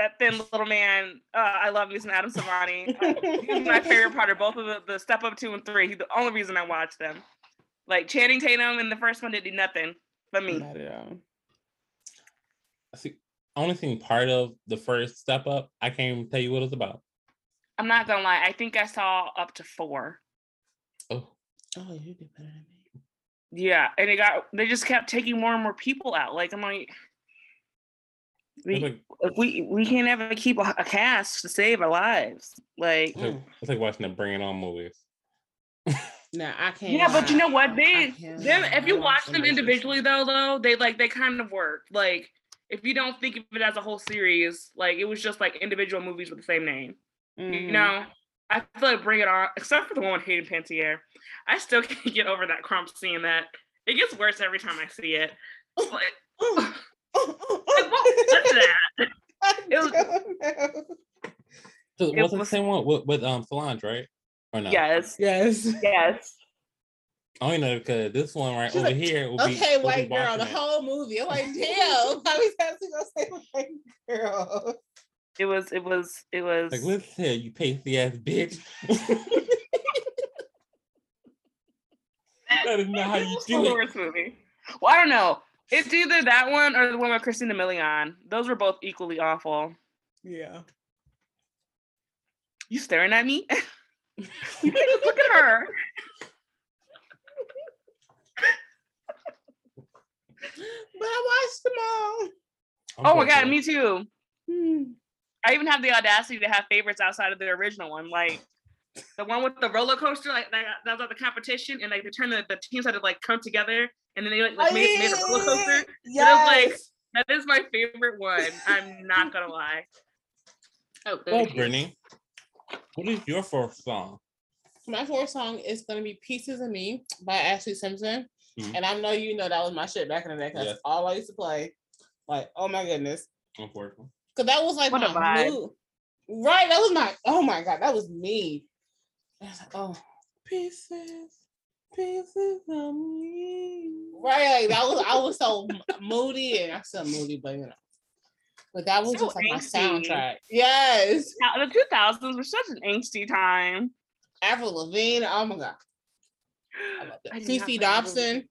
That thin little man, uh, I love me some Adam Sevani. Uh, He's my favorite part of both of the, the Step Up two and three. He's the only reason I watched them. Like Channing Tatum in the first one did do nothing for me. Not at all. See, only thing part of the first step up, I can't even tell you what it's about. I'm not gonna lie. I think I saw up to four. Oh, Oh, you did better than me. Yeah, and it got they just kept taking more and more people out. Like I'm like, it's we like we we can't ever keep a, a cast to save our lives. Like it's like, Mm. it's like watching the Bring It On movies. Nah, I can't. yeah, but you know what? They them if you watch watch them them individually though, though they like they kind of work. Like if you don't think of it as a whole series, like it was just like individual movies with the same name. You Mhm. know, I feel like Bring It On, except for the one with Hayden Panettiere, I still can't get over that krump scene. That it gets worse every time I see it. Like, like what was that? It was- don't It was the same one with, with um Solange, right? Or no? Yes, Yes. yes. I only know because this one right She's over like, here will be Okay, we'll be white girl, the it. whole movie. I'm like, damn. How is that gonna say white girl? It was, it was, it was. Like, let's here, you pasty ass bitch. that is not how you do it. worst movie. Well, I don't know. It's either that one or the one with Christina Milian. Those were both equally awful. Yeah. You staring at me? you can't just look at her. But I watched them all. Oh my god, Unfortunately. me too. Hmm. I even have the audacity to have favorites outside of the original one, like the one with the roller coaster. Like that, that was at the competition, and like they turned the, the teams had to like come together, and then they like, like, made, made a roller coaster. Yes. That is my favorite one. I'm not gonna lie. Oh, there Well. Brittany, what is your first song? My fourth song is gonna be "Pieces of Me" by Ashlee Simpson, Mhm. and I know you know that was my shit back in the day because Yes. all I used to play. Like, oh my goodness, Unfortunately. because that was like What a my vibe. mood. Right, that was my. Oh my god, that was me. I was like, oh, Pieces, pieces of me. right, like that was. I was so moody, and I'm still moody, but you know. But that was So just like my soundtrack. Yes, Now, the 2000s were such an angsty time. Avril Lavigne. Oh my god. I love that. I did not Fefe Dobson.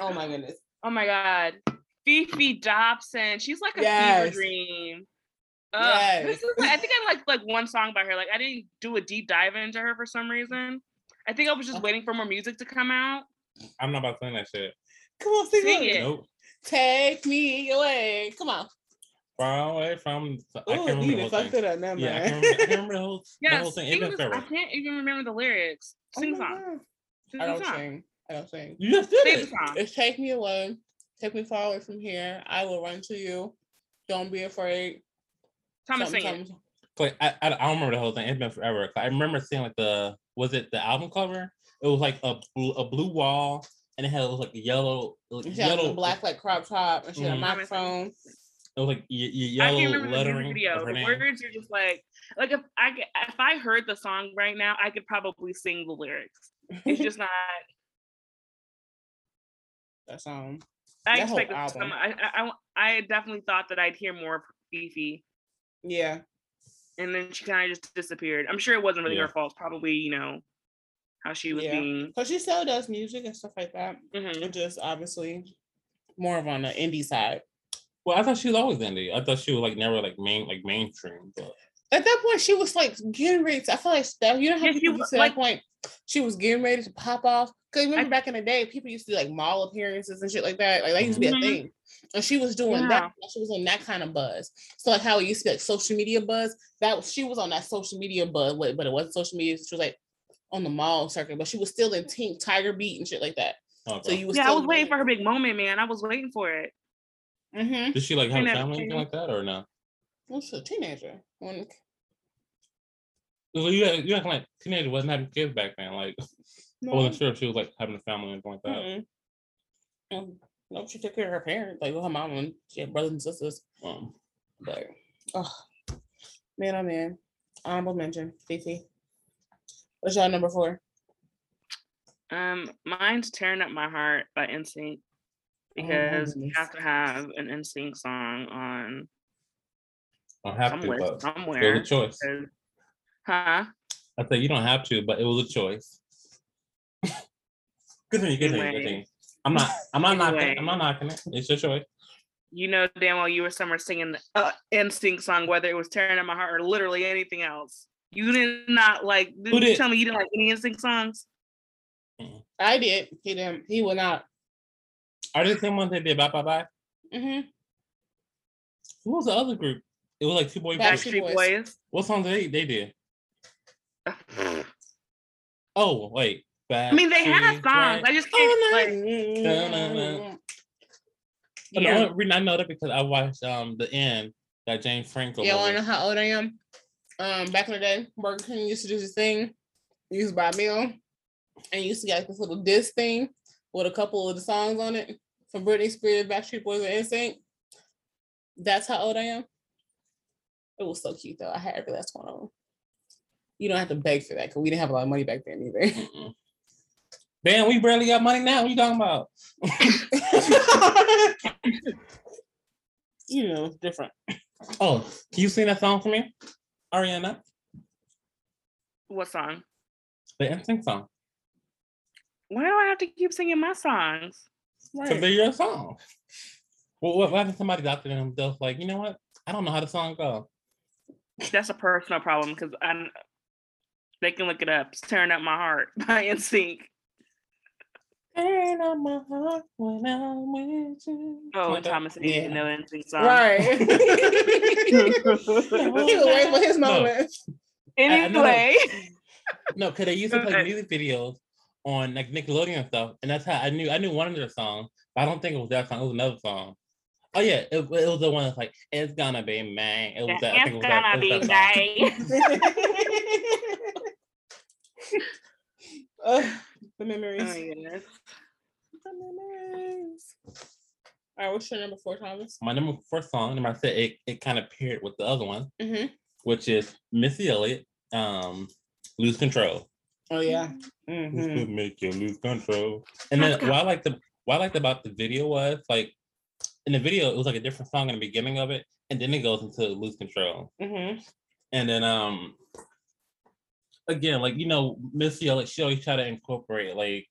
Oh my goodness. Oh my god. Fefe Dobson. She's like a Yes. fever dream. Ugh, Yes. This is like, I think I like like one song by her. Like I didn't do a deep dive into her for some reason. I think I was just oh. waiting for more music to come out. I'm not about to sing that shit. Come on, sing, Sing it. it. Nope. Take me away. Come on. Far away from. I can't Oh, remember you the done whole fucked thing. it up now, Yeah, I can't remember, I can't remember the whole, the Yes, whole thing. sing It's this- I can't even remember the lyrics. Oh sing Oh the song. Sing I don't song. sing. I don't sing. You just did Sing the it. song. It's take me away. Take me far away from here. I will run to you. Don't be afraid. Thomas Something, sing it. Like I, I, I don't remember the whole thing. It's been forever. I remember seeing like the was it the album cover? It was like a blue, a blue wall, and it had like a yellow, like She had yellow a black like crop top and she had a Mhm. microphone. It was like y- y- I yellow can't remember the lettering. music video. of The words are just like like if I g- if I heard the song right now, I could probably sing the lyrics. It's just not. That's um I That whole expected some. album. I, I I I definitely thought that I'd hear more of Fefe, yeah. And then she kind of just disappeared. I'm sure it wasn't really Yeah. her fault. Probably you know how she was Yeah. being. Cause she still does music and stuff like that. Mhm. It just obviously more of on the indie side. Well, I thought she was always indie. I thought she was like never like main like mainstream. But At that point, she was like getting ready. To, I feel like that. You know how Yeah, she people wa- get to like- that point. She was getting ready to pop off. Cause remember back in the day, people used to do like mall appearances and shit like that. Like that used to be Mhm. a thing. And she was doing Yeah. that. She was on that kind of buzz. So like how it used to be like social media buzz. That was she was on that social media buzz, but but it wasn't social media. She was like on the mall circuit, but she was still in Tink Tiger Beat and shit like that. So you was Yeah, I was waiting for her big moment, man. I was waiting for it. Mm-hmm. did she like have a family or anything like that or no? What's a teenager? When So you had, you acting like teenager wasn't having kids back then. Like I wasn't sure if she was like having a family or anything like that. Mm-mm. Um, no, she took care of her parents, like her mom and she had brothers and sisters. Um, But oh man, oh man. Honorable mention, Fefe. What's your number four? Um, mine's "Tearing Up My Heart" by NSYNC Oh, because you have to have an NSYNC song on I don't have some to, list but it was a choice. 'cause- Huh? I say you don't have to, but it was a choice. Continue, continue, Anyway. continue. I'm not. I'm not knocking. Anyway. it. I'm not knocking it. It's your choice. You know damn well you were somewhere singing the uh, NSYNC song, whether it was "Tearing Up My Heart" or literally anything else. You did not like. Did Who you did? tell me you didn't like any NSYNC songs? I did. He didn't. He will not. Are they the same ones they did? Bye bye bye. Mm-hmm. Who was the other group? It was like two boy Backstreet Boys. Boys. What songs they they did? Oh wait, I mean, they have Backstreet songs. I just can't like. Mm-hmm. Yeah. the only reason I know that because I watched um the end that James Franco. Yeah, movie. wanna know how old I am? Um, back in the day, Burger King used to do this thing. You used to buy a meal, and you used to get like this little disc thing with a couple of the songs on it from Britney Spears, Backstreet Boys, and NSYNC. That's how old I am. It was so cute though. I had every last one of them. You don't have to beg for that because we didn't have a lot of money back then either. Mm-mm. We barely got money now. What you talking about? you know, it's different. Oh, can you sing that song for me, Ariana? What song? The NSYNC song. Why do I have to keep singing my songs? Because they're your song. Well, what, what happened? Somebody's out there and they're like, you know what? I don't know how the song go. That's a personal problem because I They can look it up. It's Tearing Up My Heart by NSYNC. Tearing up my heart when I'm with you. Oh, Like uh, that. Thomas didn't Yeah. even know NSYNC song. Right. he was waiting for his No. moment. I- I know that- Anyway, No, because they used to play music videos on like Nickelodeon and stuff, and that's how I knew I knew one of their songs, but I don't think it was that song. It was another song. Oh yeah, it, it was the one that's like "It's gonna be man." It was that. I think it it's was gonna it be was that song. day. Ugh, the Oh, memories. my goodness. The memories. All right, what's your number four, Thomas? My number four song, and I said it, it kind of paired with the other one, Mm-hmm. which is Missy Elliott, um, "Lose Control." Oh yeah. This Mm-hmm. could make you lose control. And then what I liked the what I liked about the video was like in the video it was like a different song in the beginning of it, and then it goes into lose control. Mm-hmm. And then um again, like you know, Missy Elliott, she always try to incorporate like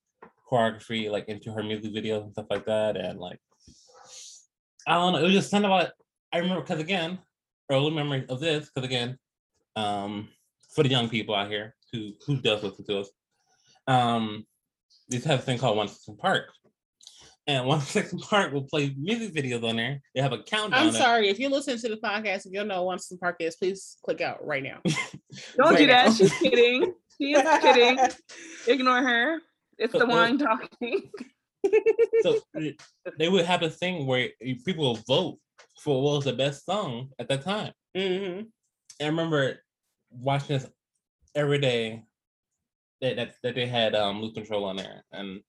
choreography like into her music videos and stuff like that. And like I don't know, it was just something about I remember because again, early memory of this, because again, um, for the young people out here who who does listen to us, um, they have a thing called One Sixteen Park. And One Sixteen Park will play music videos on there. They have a countdown. I'm of- sorry if you're listening to the podcast. If you don't know what Winston Park is, please click out right now. Don't Right do that. now. She's kidding. She is kidding. Ignore her. It's the But- but- one talking. so they would have a thing where people would vote for what was the best song at that time. Mm-hmm. And I remember watching this every day that that, that they had um lose control on there. And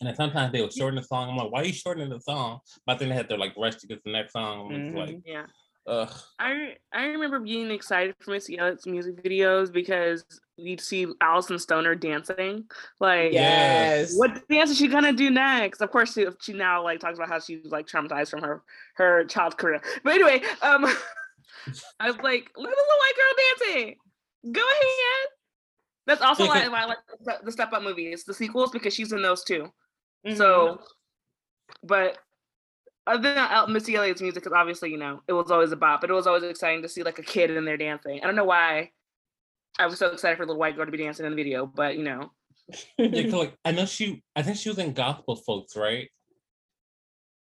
and then sometimes they would shorten the song. I'm like, why are you shortening the song? But then they had to like rush to get the next song. It's Mhm. like, Yeah. ugh. I I remember being excited for Missy Elliott's music videos because you'd see Alyson Stoner dancing. Like Yes. what dance is she gonna do next? Of course, she, she now like talks about how she was like traumatized from her her child's career. But anyway, um, I was like, look at the little white girl dancing. Go ahead. That's also why, why I like the- Step Up movies, the sequels, because she's in those too. Mhm. So, but other than Missy Elliott's music, because obviously you know it was always a bop, but it was always exciting to see like a kid in there dancing. I don't know why I was so excited for the little white girl to be dancing in the video, but you know, Yeah, 'cause, like I know she I think she was in Gossip Folks, right?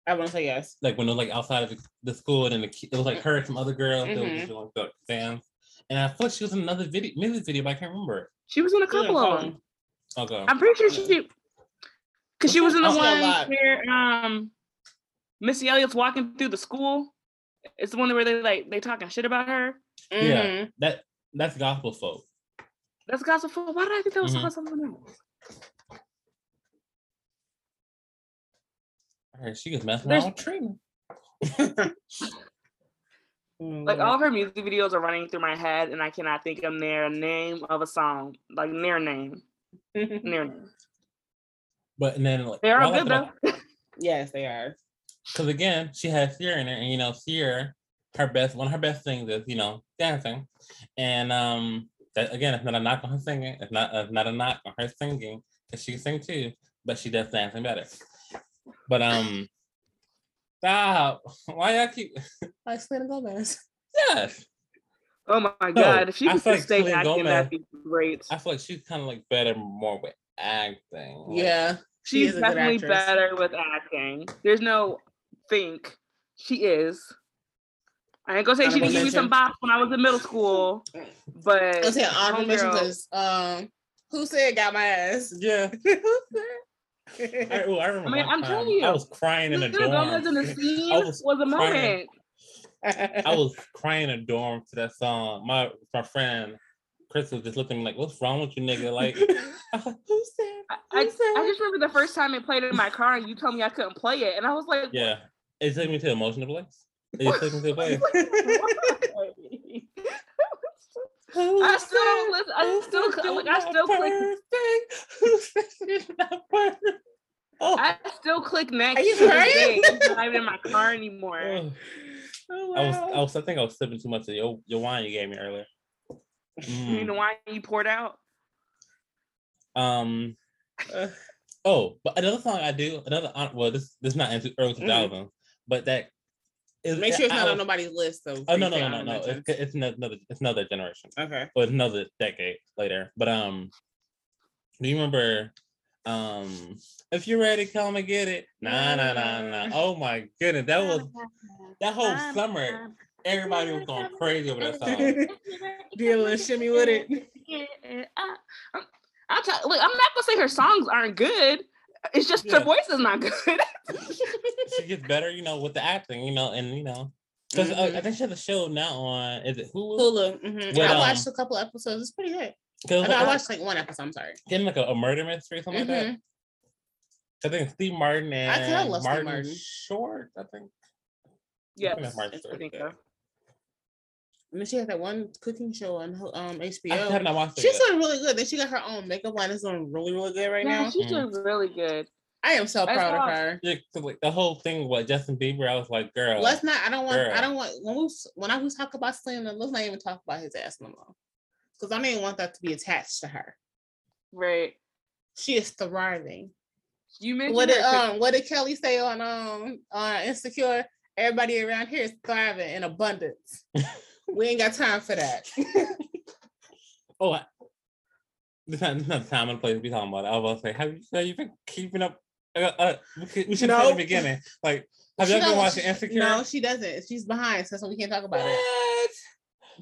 I want to say yes. Like when it was like outside of the, the school and then the, it was like her and some other girls that were Mhm. just doing like the dance. And I thought she was in another video music video, but I can't remember. she was in a She was couple of them. Okay. I'm pretty sure she, because she was in the She did one where um Missy Elliott's walking through the school. It's the one where they like they talking shit about her. Yeah. Mhm. That that's Gossip Folk. That's gospel. folk. Why did I think that was Mhm. called something else? I heard she was messing There's- around with Trina. Like all her music videos are running through my head, and I cannot think of their name of a song, like their name, their name. But and then like They are all good though. yes, they are. Because again, she has Ciara in there, and you know, Ciara, her best one of her best things is you know dancing, and um that again, it's not a knock on her singing. It's not it's not a knock on her singing because she can sing too, but she does dancing better. But um, stop! Why y'all keep Like Selena Gomez. yes? Oh my No, god, if she I could feel just like stay Selena acting, that'd be great. I feel like she's kind of like better more with acting. like- Yeah, She's is definitely better with acting. There's no think. She is. I ain't gonna say she didn't give me some mention. bops when I was in middle school, but I said honorable mention because um, who said got my ass? Yeah. I, said? oh, I remember. I mean, I'm telling time I was crying in a dorm. Gomez in the scene I was, was a crying. moment. I was crying in a dorm to that song. My my friend Chris was just looking at me like, "What's wrong with you, nigga?" Like, who said? I, Who I, said? I just remember the first time it played in my car and you told me I couldn't play it. And I was like, yeah, it took me to emotional place. It just took me to a place. I still listen. I this still, is cl- like, I still click. perfect? Who said it's not perfect? Oh, I still click next. Are you to crying? day. It's not even in my car anymore. Ugh. oh, I was, wow. I was, I think I was sipping too much of your, your wine you gave me earlier. You know Mm. why you poured out? Um. Ugh. Oh, but another song I do, another hon- well, this this not into early 2000s, Mhm. but that It's- Make sure it's I not on nobody's list. Though. Oh no no no no no! honorable It's, it's another it's another generation. Okay. Well, it's another decade later. But um, do you remember? Um, if you're ready, come and get it. Nah nah nah nah. Oh my goodness, that was that whole summer. Everybody was going crazy over that song. Do a little shimmy with it. I, I'm, I'll tell. Look, I'm not gonna say her songs aren't good. It's just her voice is not good. she gets better, you know, with the acting, you know, and you know, because uh, Mhm. I think she has a show now on is it Hulu? Hulu. mhm. But, I um, watched a couple episodes. It's pretty good. I, know, I watched like one episode. I'm sorry. getting like a, a murder mystery, something like that. Mhm. I think Steve Martin and think I love Steve Martin, Martin. Short. I think. yes, that's Martin I think yeah. so. And then she had that one cooking show on um I HBO. have not watched it. She's yet. doing really good. Then she got her own makeup line. It's doing really, really good right Yeah, now. she's Mm. doing really good. I am so I proud of her. Yeah, 'cause, like the whole thing with Justin Bieber, I was like, girl. Let's not. I don't want. I don't want when we when I was talk about Selena. Let's not even talk about his ass no more. Because I don't even want that to be attached to her. Right. She is thriving. You mentioned What did her 'cause- um What did Kelly say on um on Insecure? Everybody around here is thriving in abundance. we ain't got time for that. oh, I, this not, not the time and place to be talking about it. I was about to say, have you, have you been keeping up? Uh, uh, we should, we should Nope. the beginning. Like, have you ever been don't- watching Insecure? No, she doesn't. She's behind, so we can't talk about it.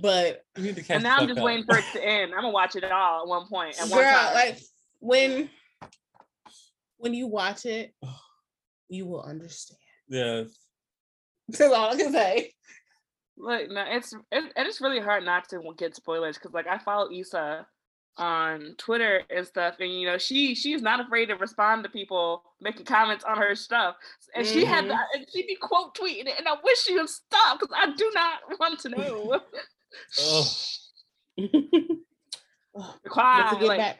But You need to catch and now I'm just up. waiting for it to end. I'm gonna watch it all at one point. At one girl, time. like when when you watch it, you will understand. Yes. That's all I can say. Look, no, it's it, it's really hard not to get spoilers because like I follow Issa on Twitter and stuff, and you know she she's not afraid to respond to people making comments on her stuff, and she had Mhm. that, and she be quote tweeting it, and I wish she would stop because I do not want to know. Oh, But Quiet, to get like, back,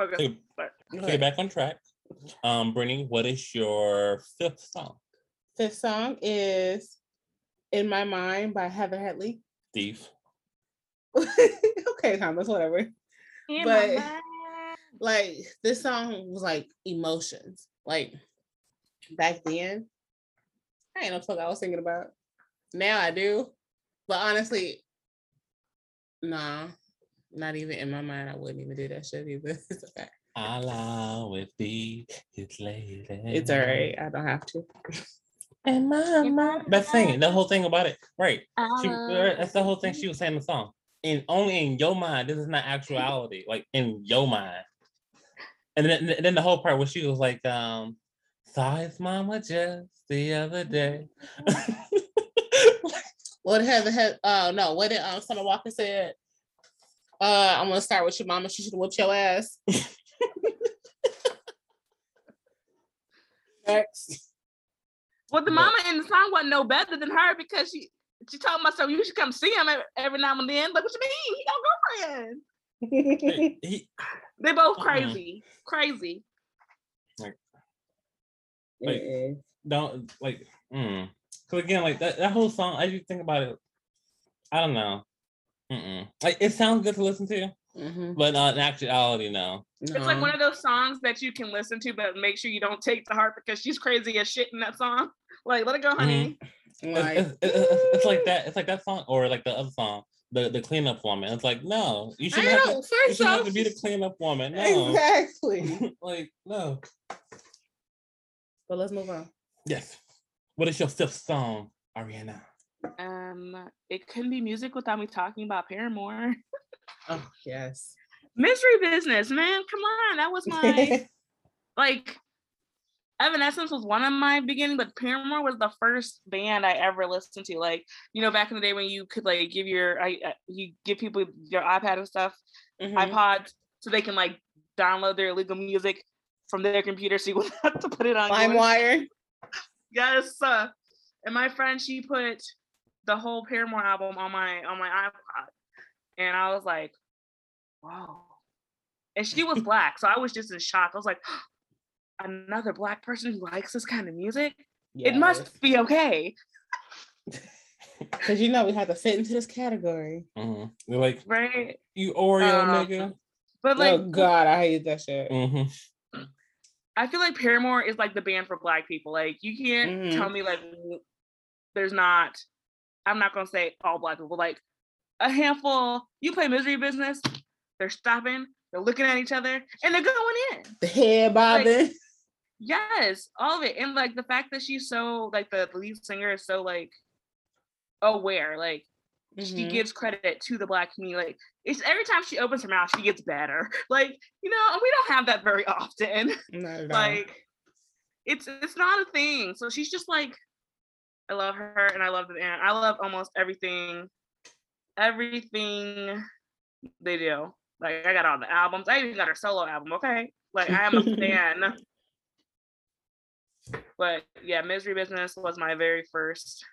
okay, Take- sorry. to get back on track. Um, Brittany, what is your fifth song? Fifth song is "In My Mind" by Heather Headley. Thief. okay, Thomas, whatever. In my But- mind. Like this song was like emotions. Like back then, I ain't no fuck I was thinking about. Now I do, but honestly, nah, not even in my mind. I wouldn't even do that shit either. It's okay. Allow it be his lady. It's all right. I don't have to. And my mind. That's the thing. The whole thing about it. Right. She, Uh, that's the whole thing she was saying in the song. And only in your mind. This is not actuality. Like in your mind. And then, then the whole part where she was like, um, saw his mama just the other day. What had the head? Uh, no. What did um, Summer Walker said? Uh, I'm gonna start with your mama. She should have whipped your ass. Next. Well, the But- mama in the song wasn't no better than her because she she told myself you should come see him every, every now and then. Like, what you mean? He got a girlfriend. he, They both Uh-uh. crazy, crazy. Like, Mm-mm. don't like mm. Cause again, like that, that whole song, as you think about it, I don't know. Mm-mm. Like it sounds good to listen to, Mhm. but uh, in actuality, no. It's like one of those songs that you can listen to, but make sure you don't take to heart because she's crazy as shit in that song. Like, let it go, honey. No. It's, Like, it's, it's, it's like that. It's like that song, or like the other song, the the cleanup woman. It's like no, you shouldn't have to. know. You shouldn't have off, to be the cleanup woman. No, exactly. like no. But let's move on. Yes. What is your fifth song, Ariana? Um, it couldn't be music without me talking about Paramore. Oh yes. Misery Business, man. Come on. That was my like Evanescence was one of my beginning, but Paramore was the first band I ever listened to. Like, you know, back in the day when you could like give your I you give people your iPad and stuff, Mhm. iPods, so they can like download their illegal music from their computer so you wouldn't have to put it on. LimeWire. Yes. Uh, and my friend, she put the whole Paramore album on my on my iPod, and I was like, "Whoa!" And she was black, so I was just in shock. I was like, "Another black person who likes this kind of music? It must be okay, because you know we have to fit into this category. hmm You're like right?" you Oreo Um, nigga. But like, oh God, I hate that shit. hmm I feel like Paramore is like the band for black people. Like, you can't Mhm. tell me like there's not. I'm not gonna say all black people, like a handful. You play misery business, they're stopping, they're looking at each other, and they're going in. The head bobbing. Yes, all of it, and like the fact that she's so like the, the lead singer is so like aware, like she Mhm. gives credit to the black community. Like it's every time she opens her mouth, she gets better. Like you know, we don't have that very often. Not at all. like it's it's not a thing. So she's just like, I love her and I love the band. I love almost everything, everything they do. Like I got all the albums. I even got her solo album. Okay, like I am a fan. But yeah, Misery Business was my very first.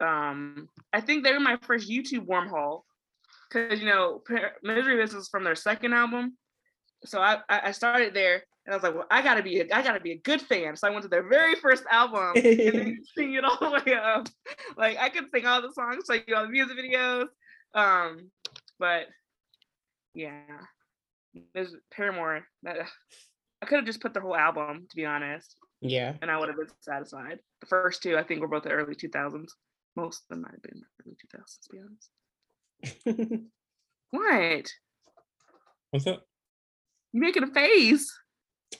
Um, I think they were my first YouTube wormhole because you know Misery Business was from their second album, so I I I started there and I was like, well, I gotta be a, I gotta be a good fan. So I went to their very first album and then sing it all the way up. Like I could sing all the songs, like all the music videos. Um, but yeah, there's Paramore. That I could have just put the whole album, to be honest, yeah. and I would have been satisfied. The first two, I think, were both the early 2000s. Most of them might have been early 2000s, to be honest. What? What's up? You making a face?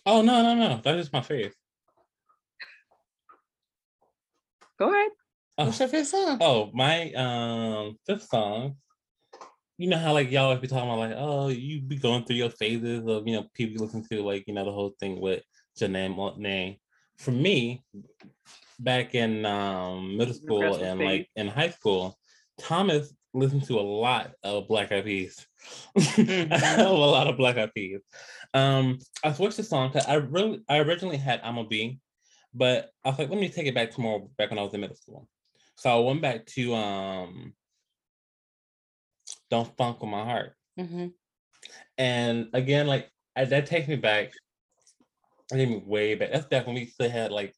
Oh no, no, no. That's my face. Go ahead. Oh, What's your fifth song? oh, my um fifth song. You know how like y'all always be talking about like, oh, you be going through your phases of you know people listen to like you know the whole thing with Janelle Monae. For me, back in um middle school and like in high school, Thomas listened to a lot of Black Eyed Peas. a lot of Black Eyed Peas. Um, I switched the song because I really I originally had I'm a B, but I was like, let me take it back to more back when I was in middle school. So I went back to um Don't Phunk with My Heart. hmm And again, like I, that takes me back. I take me way back. That's back when we still had like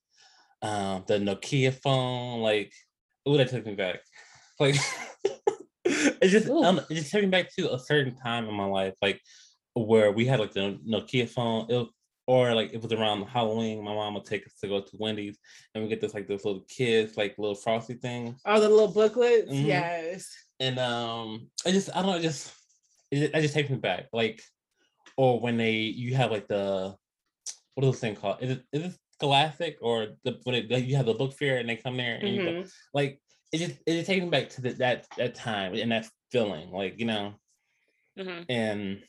um the Nokia phone. Like, oh, that took me back. Like, it just um, just me back to a certain time in my life, like where we had like the Nokia phone. It or like it was around Halloween. My mom would take us to go to Wendy's, and we get this like this little kids like little frosty thing. All the little booklets. Mhm. Yes. and um i just i don't know just it, just- it just takes me back like or when they you have like the what is this thing called is it is it scholastic or the when it, you have the book fair and they come there and you go, Mhm. like it just it just takes me back to the, that that time and that feeling like you know hmm and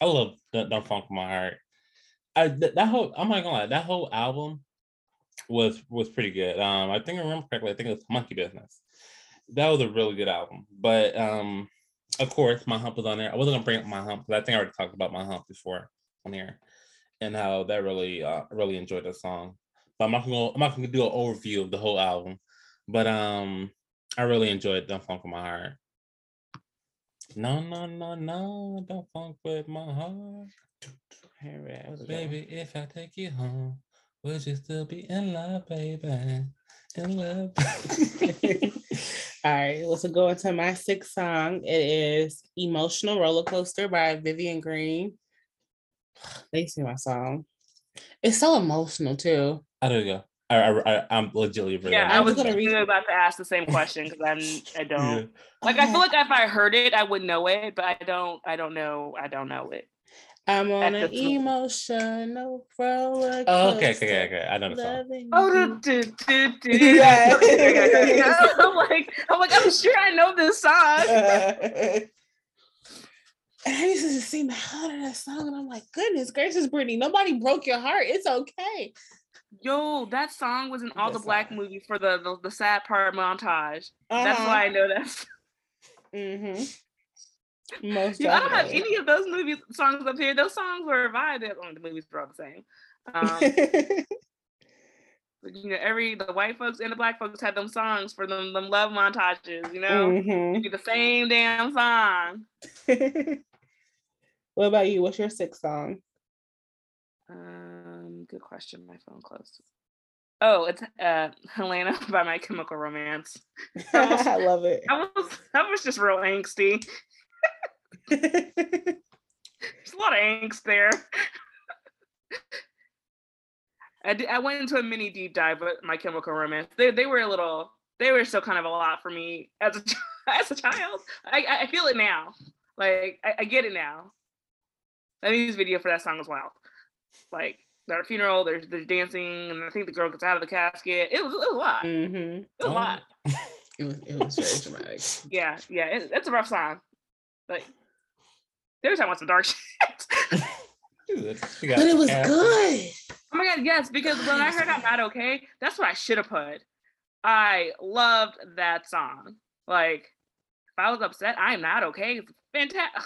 i love don't, funk my heart I, that, that whole i'm not gonna lie that whole album was was pretty good um i think i remember correctly i think it was monkey business that was a really good album. But um, of course, my hump was on there. I wasn't gonna bring up my hump because I think I already talked about my hump before on here, and how that really, uh, really enjoyed that song. But I'm not gonna, I'm not gonna do an overview of the whole album. But um, I really enjoyed "Don't Phunk with My Heart." No, no, no, no, don't funk with my heart, Alright, that was a good one. baby. If I take you home, would you still be in love, baby? In love. All right, so go into my sixth song. It is Emotional Roller Coaster by Vivian Green. They sing my song. It's so emotional too. I don't go. I, I, I, I'm legitimately really. Yeah, I I was was literally about to ask the same question because I'm I don't Yeah. like. I feel like if I heard it, I would know it, but I don't. I don't know. I don't know it. I'm on at an the- emotional oh, roller Oh, okay, okay, coaster, okay, okay. I know the song. Oh, do, do, do, do. Yeah. I'm like, I'm like, I'm sure I know this song. And I used to just sing the hell out of that song, and I'm like, goodness gracious, Brittany, nobody broke your heart. It's okay. Yo, that song was in all the Good black song. movies for the, the the sad part montage. That's why I know that. Mm-hmm. Most Yeah, I don't have any of those movie songs up here. Those songs were vibed. Oh, the movies were all the same. Um, you know, every the white folks and the black folks had them songs for them them love montages. You know, Mhm. It'd be the same damn song. what about you? What's your sixth song? Um, good question. My phone closed. Oh, it's uh Helena by My Chemical Romance. I love it. That was that was just real angsty. There's a lot of angst there. I did, I went into a mini deep dive with My Chemical Romance. They they were a little they were still kind of a lot for me as a as a child. I I feel it now. Like I, I get it now. I think this video for that song as well. Like at a funeral, there's there's dancing, and I think the girl gets out of the casket. It was it was a lot. It Mm-hmm. was a Oh. lot. It was it was very dramatic. Yeah, yeah. It, it's a rough song. Like there's I want some dark shit. Good. She got But it was cast. good. Oh my god, yes, because when I heard I'm not okay, that's what I should have put. I loved that song. Like, if I was upset, I'm not okay. It's fantastic.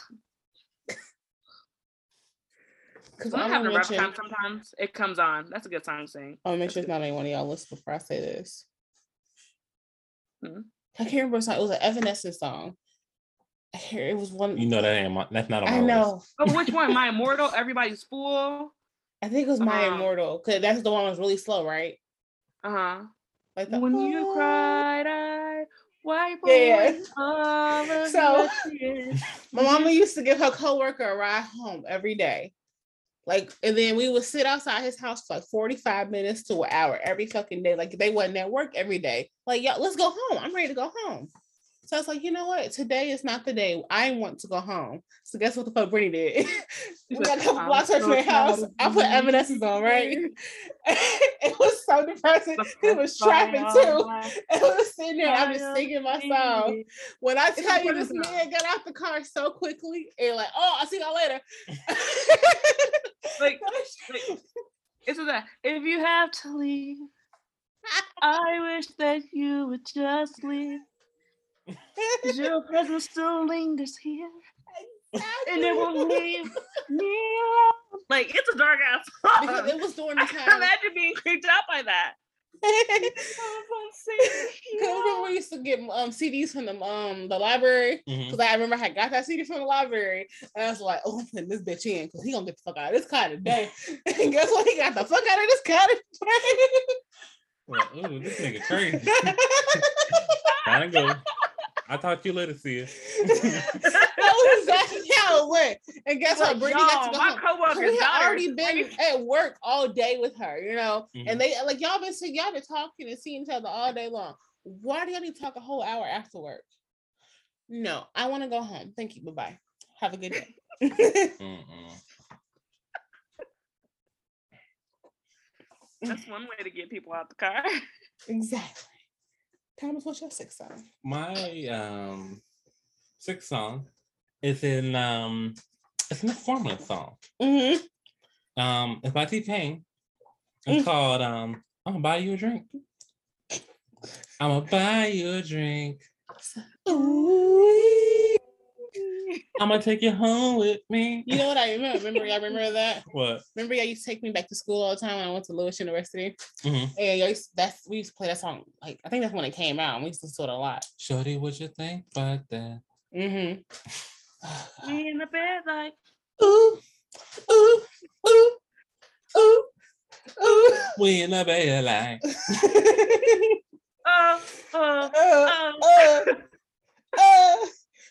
Because I I'm having a rough time sometimes, it comes on. That's a good song to sing. I want to make sure it's not on one of y'all lists before I say this. Hmm. I can't remember a song. It was an Evanescence song. I hear it was one. You know that ain't my, that's not on my I know. Oh, which one? My Immortal, Everybody's Fool. I think it was My Uh-huh. Immortal because that's the one that was really slow, right? Uh huh. Like the, When you "Oh." cried, I wipe Yeah. away all of So- My mama used to give her coworker a ride home every day. Like, and then we would sit outside his house for like 45 minutes to an hour every fucking day. Like they wasn't at work every day. Like, yo, let's go home. I'm ready to go home. So I was like, you know what? Today is not the day. I want to go home. So guess what the fuck Brittany did? we got a couple blocks away from my house. I put. Evanescence on, right? it was so depressing. It was trapping too. I I was sitting there, I'm just singing my song. When I tell you this man got out the car so quickly and like, oh, I'll see y'all later. Like, like, it's that if you have to leave, I wish that you would just leave. 'Cause Your presence still lingers here, and it will leave me alone. Like it's a dark ass because song. it was during the I imagine being creeped out by that. Cause remember we used to get um CDs from the um the library. Mhm. Cause I remember I got that CD from the library, and I was like, "Oh, I'm putting this bitch in, cause he gonna get the fuck out of this car today." and guess what? He got the fuck out of this car Well, ooh, this nigga crazy. today. Gotta go. I'll talk to you later, see ya. that was exactly how it went. And guess what? Like, Brittany got to go my home. coworker's we had daughter. already been at work all day with her, you know, Mhm. and they like y'all been see- y'all been talking and seeing each other all day long. Why do y'all need to talk a whole hour after work? No, I want to go home. Thank you. Bye bye. Have a good day. That's one way to get people out the car. exactly. Thomas, what's your sixth song? My um sixth song is in um it's not formula song. Mm-hmm. Um it's by T Pain. It's Mm. called um I'm gonna buy you a drink. I'm gonna buy you a drink. I'm gonna take you home with me. You know what I remember? Remember, y'all remember that? What? Remember, y'all used to take me back to school all the time when I went to Lewis University, Mhm. and y'all used that's we used to play that song. Like I think that's when it came out. and We used to listen to it a lot. Shorty, what you think about that? Mm-hmm. In the bed, like ooh, ooh, ooh, ooh, ooh. We in the bed like oh, oh, uh, oh.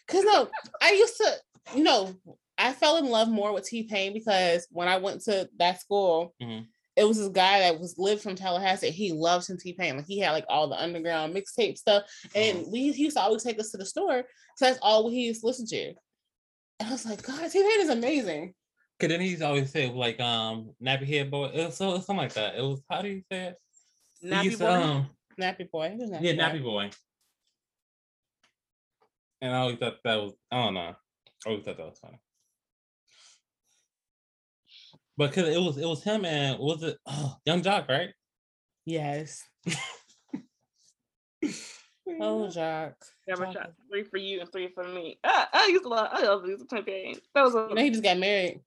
Cause no, I used to, you know, I fell in love more with T Pain because when I went to that school, Mhm. it was this guy that was lived from Tallahassee. He loved some T Pain. Like he had like all the underground mixtape stuff, and we he used to always take us to the store. So that's all he used to listen to. And I was like, God, T Pain is amazing. Cause then he's always said like um nappy head boy. It was so something like that. It was how do you say it? Nappy used boy. um, Nappy boy. Was yeah, boy. nappy boy. And I always thought that was I don't know. I always thought that was funny. But cause it was it was him and was it oh, Yung Joc, right? Yes. Oh, Joc. Never Chocolate. shot three for you and three for me. Ah, I used to love. I love these campaign. That was a You know, he just got married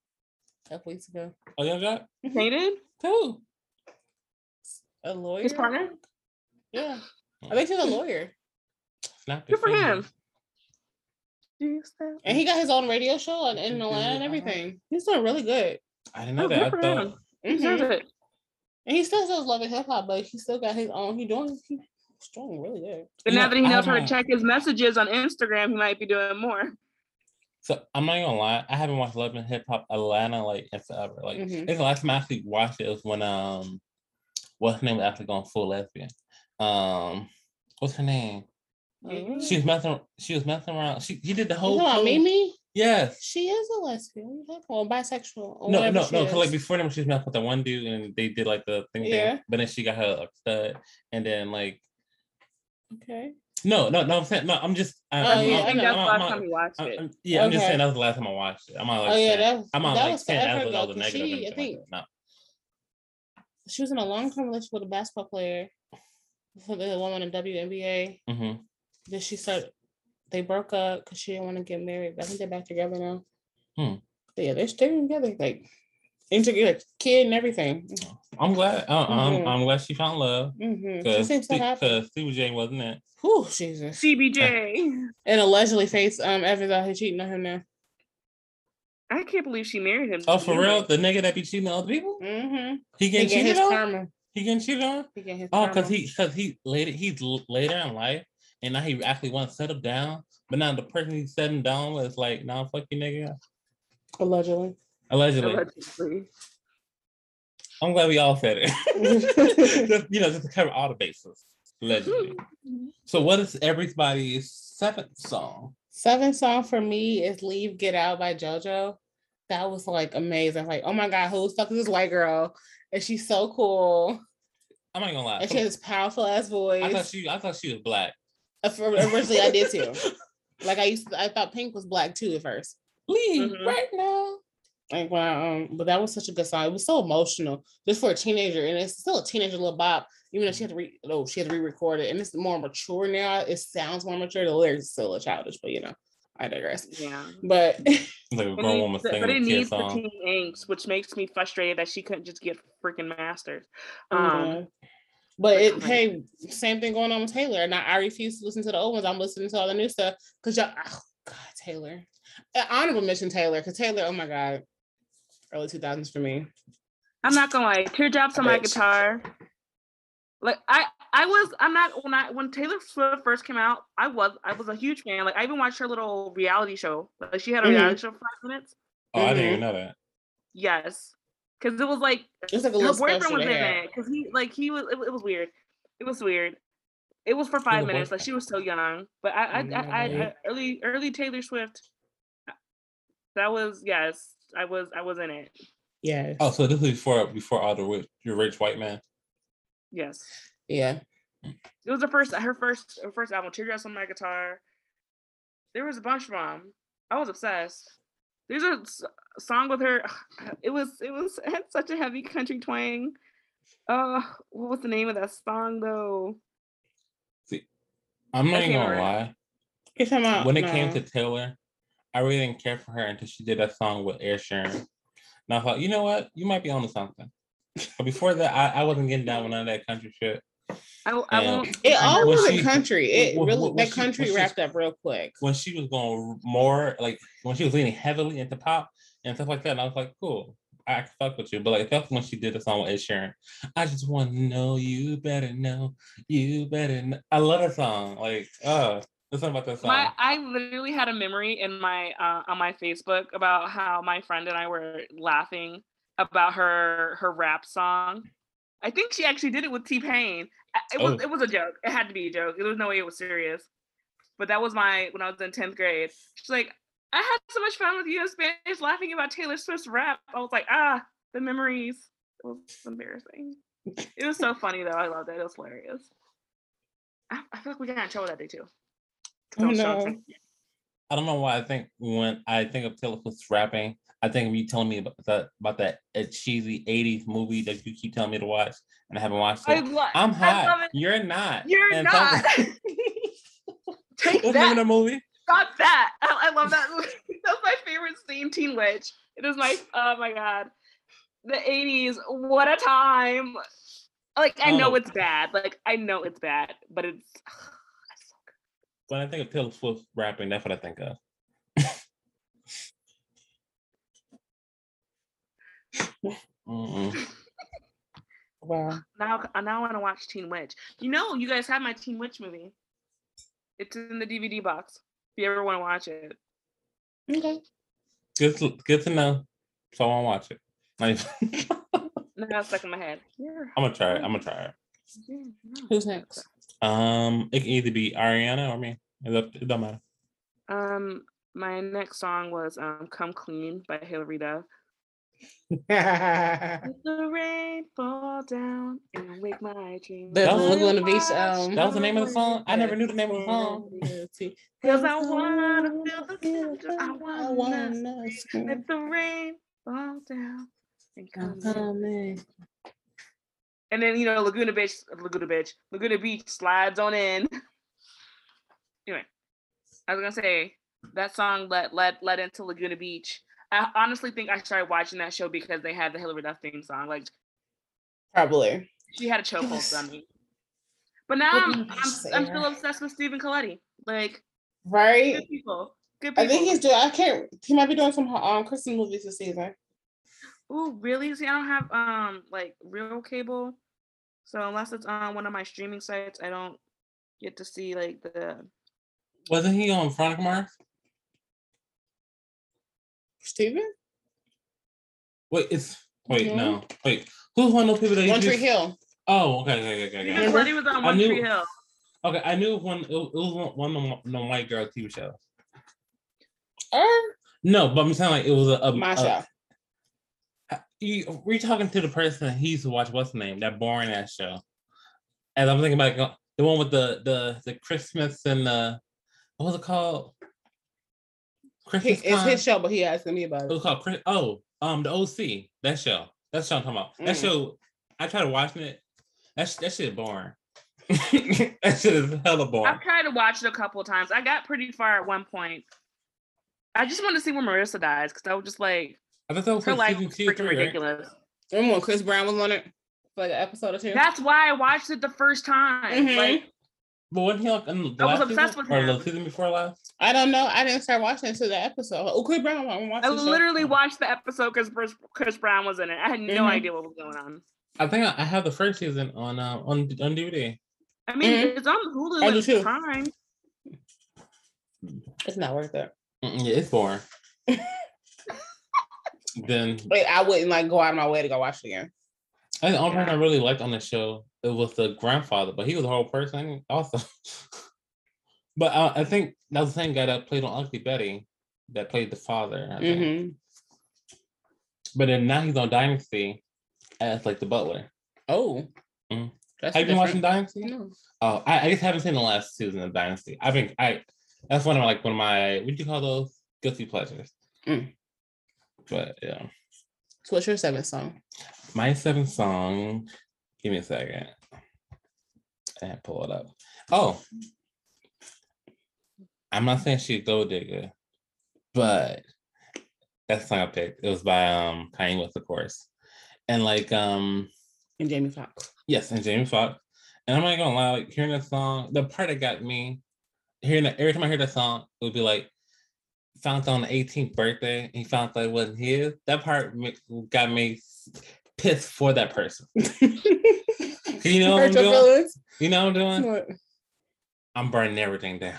a couple weeks ago. Oh, Yung Joc? painted. Too. A lawyer. His partner. Yeah. I think she's a lawyer. Snap Good for your him. Fingers. And he got his own radio show in, in Atlanta and everything. He's doing really good. I didn't know Oh, that. good I for thought him. He Mhm. deserves it. And he still does love and hip hop, but he still got his own. He doing he's strong, really good. But now that he knows how to check his messages on Instagram, he might be doing more. So I'm not gonna lie, I haven't watched Love and Hip Hop Atlanta like in forever. Like I Mhm. think the last time I actually watched it was when um what's her name was actually going full lesbian. Um, what's her name? Mhm. She was messing. She was messing around. She he did the whole. talking about pose. Mimi? Yes. She is a lesbian. What you talking about? Or bisexual. Or No, no, she no. Cause like before them, she was messing with the one dude, and they did like the thing. Yeah. thing. But then she got her like, stud, and then like Okay. no, no, no. I'm saying no. I'm just. I, Oh, I'm, yeah, I'm- think I that's the I'm- last I'm- time you watched I'm- it. I'm- yeah, I'm just saying that was the last time I watched it. I'm not like. Oh yeah, saying- that was I'm on that like was saying forever that was all the negative. She, I think like that. she was in a long term relationship with a basketball player for the woman in WNBA. No. Then she said They broke up because she didn't want to get married. But I think they're back together now. Hmm. But yeah, they're staying together, like integrated kid and everything. I'm glad. I, I'm, Mhm. I'm glad she found love. Mm-hmm. She Because seems so happy. Stevie J wasn't it. Whew, Jesus. CBJ. And allegedly Faith um Evans out here cheating on him now. I can't believe she married him. Oh, for real? The nigga that be cheating on other people? Mm-hmm. He He getting get his cheated on? karma. He getting cheated on? He get his Oh, because he because he later he's later in life and now he actually wants to settle down. But now the person he's setting down with is like, nah, fuck you nigga. allegedly. Allegedly. Allegedly. I'm glad we all said it. just, you know, just to cover all the bases. Allegedly. So what is everybody's seventh song? Seventh song for me is "Leave Get Out" by JoJo. That was like amazing. Like, oh my god, who the fuck is this white girl? And she's so cool. I'm not gonna lie. And she has this powerful ass voice. I thought she I thought she was black. For- Originally, I did too. Like I used, to, I thought Pink was black too at first. Leave Mhm. right now. Like wow, um, but that was such a good song. It was so emotional, just for a teenager, and it's still a teenager little bop. Even though she had to re, oh, she had to re-record it, and it's more mature now. It sounds more mature. The lyrics is still a childish, but you know, I digress. Yeah. But like a But grown it, woman but singing a it kid needs the song. teen angst, which makes me frustrated that she couldn't just get freaking masters. Um, Yeah. But but it, come hey, same thing going on with Taylor. And I, I refuse to listen to the old ones. I'm listening to all the new stuff because y'all, oh God, Taylor. Honorable mention Taylor because Taylor, oh my God, early 2000s for me. I'm not gonna lie, teardrops on my guitar. Like I, I was, I'm not when I when Taylor Swift first came out, I was, I was a huge fan. Like I even watched her little reality show. Like she had a Mhm. reality show for five minutes. Oh, I didn't even know that. Yes, because it was like It's like a her boyfriend was in had. it because he like he was it, it was weird it was weird it was for five the minutes like she was so young but i i, I, I, Mhm. I early early taylor swift that was yes i was i was in it Yes. Oh, so this is before before all the rich, your rich white man. yes Yeah. it was the first her first her first album teardrops on my guitar there was a bunch of them i was obsessed there's a song with her it was it was it had such a heavy country twang uh what was the name of that song though I'm not even gonna lie. You're about, When it came to Taylor, I really didn't care for her until she did that song with Ed Sheeran. And I thought, you know what, you might be onto something. But before that, I, I wasn't getting down with none of that country shit. I, w- I Yeah. won't. It When all was she- country. It when- really when that she- country she- wrapped up real quick. When she was going more like when she was leaning heavily into pop and stuff like that, and I was like, cool. I can fuck with you, but like that's when she did the song with Ed Sheeran. I just want to know you better know you better. Know. I love that song. Like, uh, there's something about that song. My, I literally had a memory in my uh, on my Facebook about how my friend and I were laughing about her her rap song. I think she actually did it with T Pain. It was Oh. it was a joke. It had to be a joke. There was no way it was serious. But that was my when I was in tenth grade. She's like, I had so much fun with you in Spanish, laughing about Taylor Swift's rap. I was like, ah, the memories. It was embarrassing. It was so funny though. I loved it. It was hilarious. I, I feel like we got in trouble that day too. Oh, no. I don't know why I think when I think of Taylor Swift's rapping, I think of you telling me about that about that uh, cheesy '80s movie that you keep telling me to watch, and I haven't watched I it. lo- I'm hot. You're not. You're And not. something- Take What's the name of that. the movie? Stop that. I, I love that movie. That's my favorite scene, Teen Witch. It is my oh my god. The 80s, what a time. Like I know Oh. it's bad. Like I know it's bad, but it's, it's so. When I think of Taylor Swift rapping, that's what I think of. Mm-mm. Wow. now now I want to watch Teen Witch. You know, you guys have my Teen Witch movie. It's in the DVD box. If you ever want to watch it. Okay. Good, to, good to know. So I want to watch it. Like, now it's stuck in my head. Yeah. I'm gonna try it. I'm gonna try it. yeah, no. Who's next? Um, it can either be Ariana or me. It, don't- it don't matter. Um, my next song was um "Come Clean" by Hilary Duff. The Let the rain fall down and wake my dreams. That was- Laguna Beach. Um, That was the name of the song. I never knew the name of the song. Cause I wanna feel the temperature. I I wanna wanna let the rain fall down and come. in. And then you know Laguna Beach, Laguna Beach, Laguna Beach slides on in. anyway, I was gonna say that song led led led into Laguna Beach. I honestly think I started watching that show because they had the Hilary Duff theme song. Like Probably. she had a chokehold on me. But now I'm I'm, I'm still obsessed with Stephen Colletti. Like Right. good people, good I think he's doing. I can't. He might be doing some um Christmas movies this season. Oh, really? See, I don't have um like real cable, so unless it's on one of my streaming sites, I don't get to see like the. Wasn't he on Veronica Mars? Steven? Wait, it's wait, Mhm. no. Wait. Who's one of those people that you One Tree just- Hill. Oh, okay, okay, okay, okay. Stephen okay. Remember? Colletti was on I One Tree Hill. Okay, I knew one. It was it was one- one of the the white girl TV shows. Or No, but I'm saying like it was a, a, my a- show. you we're talking to the person that he used to watch what's the name that boring ass show and i'm thinking about the one with the the the christmas and the what was it called He, christmas it's time? his show, but he asking me about it it. was called Chris, oh um the oc that show that's what i'm talking about that Mm. show i tried watching it that's that shit is boring that shit is hella boring I've tried to watch it a couple of times. I got pretty far at one point. I just wanted to see when Marissa dies because I was just like, i thought that was her like life season was two or freaking three, right? ridiculous. Remember when Chris Brown was on it for like an episode or two? That's why I watched it the first time. Mhm. Like, but wasn't he like in the I was last obsessed season? with or the him. season before last I don't know. I didn't start watching until the episode. Oh, Chris Brown. I'm I watching. the show. literally watched the episode because Chris, Chris Brown was in it. I had no Mhm. idea what was going on. i think i I have the first season on uh on on dvd I mean, Mhm. it's on Hulu I do and too. Prime. It's not worth it. Mm, yeah it's boring then Wait, I wouldn't like go out of my way to go watch it again. I think the only person I really liked on the show it was the grandfather, but he was a whole person also. but uh, I think that was the same guy that played on Ugly Betty, that played the father. I think. hmm But then now he's on Dynasty as like the butler. Oh, Mhm. that's Have you been watching. Dynasty? No. Oh, I, I just haven't seen the last season of Dynasty. I've been I that's one of my like one of my what do you call those guilty pleasures. Mm. But yeah, So what's your seventh song? my seventh song. Give me a second. And pull it up. Oh, I'm not saying she's a gold digger, but that's the song I picked. It was by um Kanye West, of course, and like um And Jamie Foxx. Yes, and Jamie Foxx. And I'm not gonna lie, like hearing that song, the part that got me, hearing that every time I hear that song, it would be like found on the 18th birthday, he found that it wasn't his. That part got me pissed for that person. You know what I'm doing? You know what I'm doing? What? I'm burning everything down.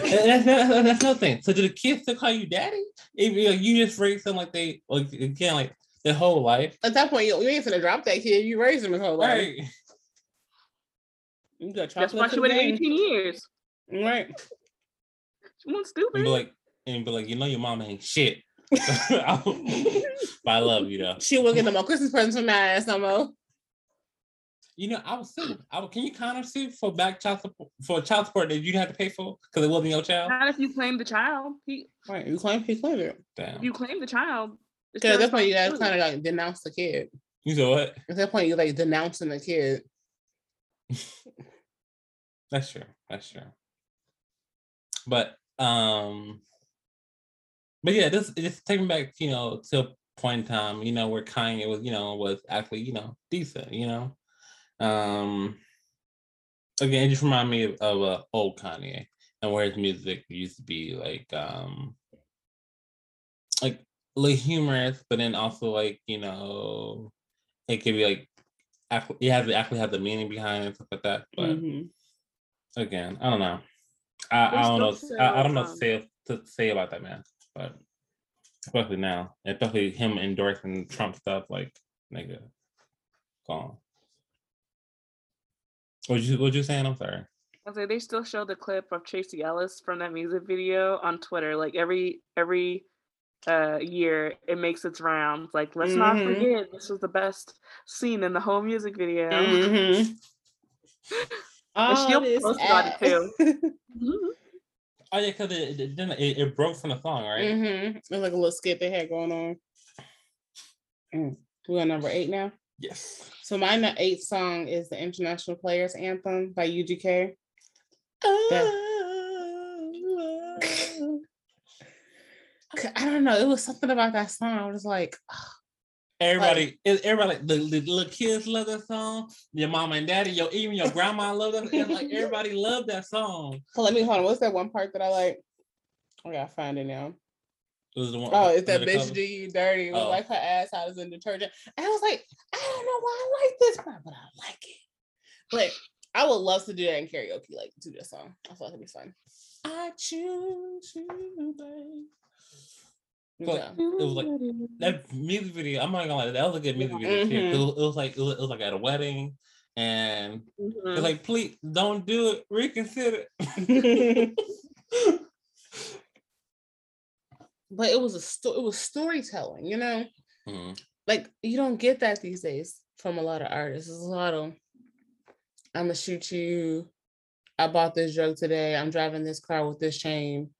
That's, that's, that's another thing. So do the kids still call you daddy? If you, like, you just raise them like they like again like their whole life. At that point, you, you ain't finna drop that kid. You raised him his whole life. Right. You got That's why she for waited 18 years. Right. She wasn't and stupid. be like, and be like, you know, your mom ain't shit. But I love you though. She wasn't getting no more Christmas presents from my ass no more. You know, I was sue. I was, can you kind of sue for back child support for child support that you didn't have to pay for because it wasn't your child? Not if you claim the child. He, Right. You claim he claimed it. Damn. you claim the child. Because at your that point, you guys kind of like denounce the kid. You said what? At that point, you like denouncing the kid. That's true. That's true. But um, but yeah, this just taking back, you know, to a point in time, you know, where Kanye was, you know, was actually, you know, decent, you know. Um, again, it just remind me of, of uh, old Kanye and where his music used to be like, um, like like humorous, but then also like, you know, it could be like, actually, it has to actually have the meaning behind it and stuff like that. But Mhm. again, I don't know. I, I don't know. I, I don't know to say, to say about that man, but especially now, especially him endorsing Trump stuff, like nigga, gone. What you what you saying? I'm sorry. I was like, they still show the clip of Tracy Ellis from that music video on Twitter. Like every every uh year it makes its rounds. Like, let's not Mhm. forget this was the best scene in the whole music video. Mhm. And she'll All this post about it ass. too. Oh yeah, because it, it didn't it, it broke from the song, right? Mm-hmm. It was like a little skit they had going on. Mm. We're on number eight now. Yes. So my nu- eighth song is the International Players Anthem by UGK. Oh. I don't know. It was something about that song. I was like, Everybody, it- everybody, the, the little kids love that song. Your mom and daddy, your even your grandma love that. and, Like everybody loved that song. let me hold on. What's that one part that I like? I gotta find it now. It the one. Oh, it's that bitch cover? do you dirty. Oh. like her ass out is in detergent. And I was like, I don't know why I like this part, but I like it. But I would love to do that in karaoke, like do this song. I like it'd be fun. I choose you, babe. But Yeah. it was like that music video. I'm not gonna lie, that was a good music video. Mhm. It, was, it was like it was, it was like at a wedding, and Mhm. it's like, please don't do it. Reconsider. but it was a sto- it was storytelling, you know. Mhm. Like you don't get that these days from a lot of artists. There's a lot of I'm gonna shoot you. I bought this drug today. I'm driving this car with this chain.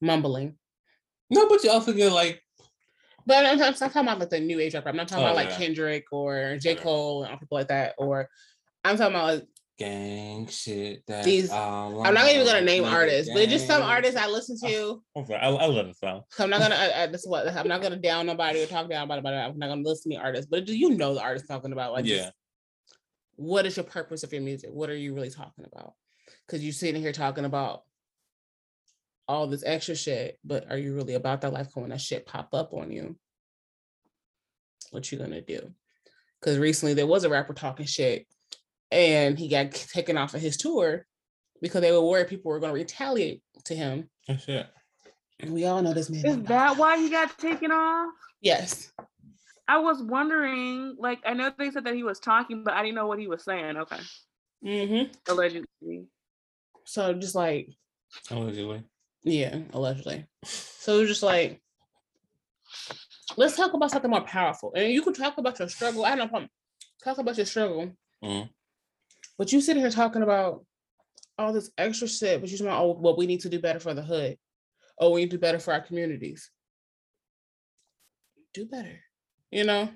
Mumbling. No, but you also get like But I'm, I'm, talking about like the new age rapper. I'm not talking Oh, about like yeah. Kendrick or J. Cole and all people like that. Or I'm talking about like gang shit. That's These- I'm not even gonna name artists, but just some artists I listen to. I'm I, I love the song. So I'm not gonna. I, I, this is what I'm not gonna down nobody or talk down about it. I'm not gonna listen to the artist. But do you know the artist talking about? Like, Yeah. just what is your purpose of your music? What are you really talking about? Because you're sitting here talking about all this extra shit, but are you really about that life? 'Cause When that shit pop up on you, what you gonna do? Because recently there was a rapper talking shit, and he got taken off of his tour because they were worried people were gonna retaliate to him. That's it. And we all know this man. Is that die. why he got taken off? Yes. I was wondering, like, I know they said that he was talking, but I didn't know what he was saying. Okay. Mm-hmm. Allegedly. So just like, Allegedly. Yeah, allegedly. So it was just like, let's talk about something more powerful. And you can talk about your struggle. I have no problem. Talk about your struggle. Mhm. But you sitting here talking about all this extra shit, but you're talking about, oh, well, we need to do better for the hood. Oh, we need to do better for our communities. Do better. You know?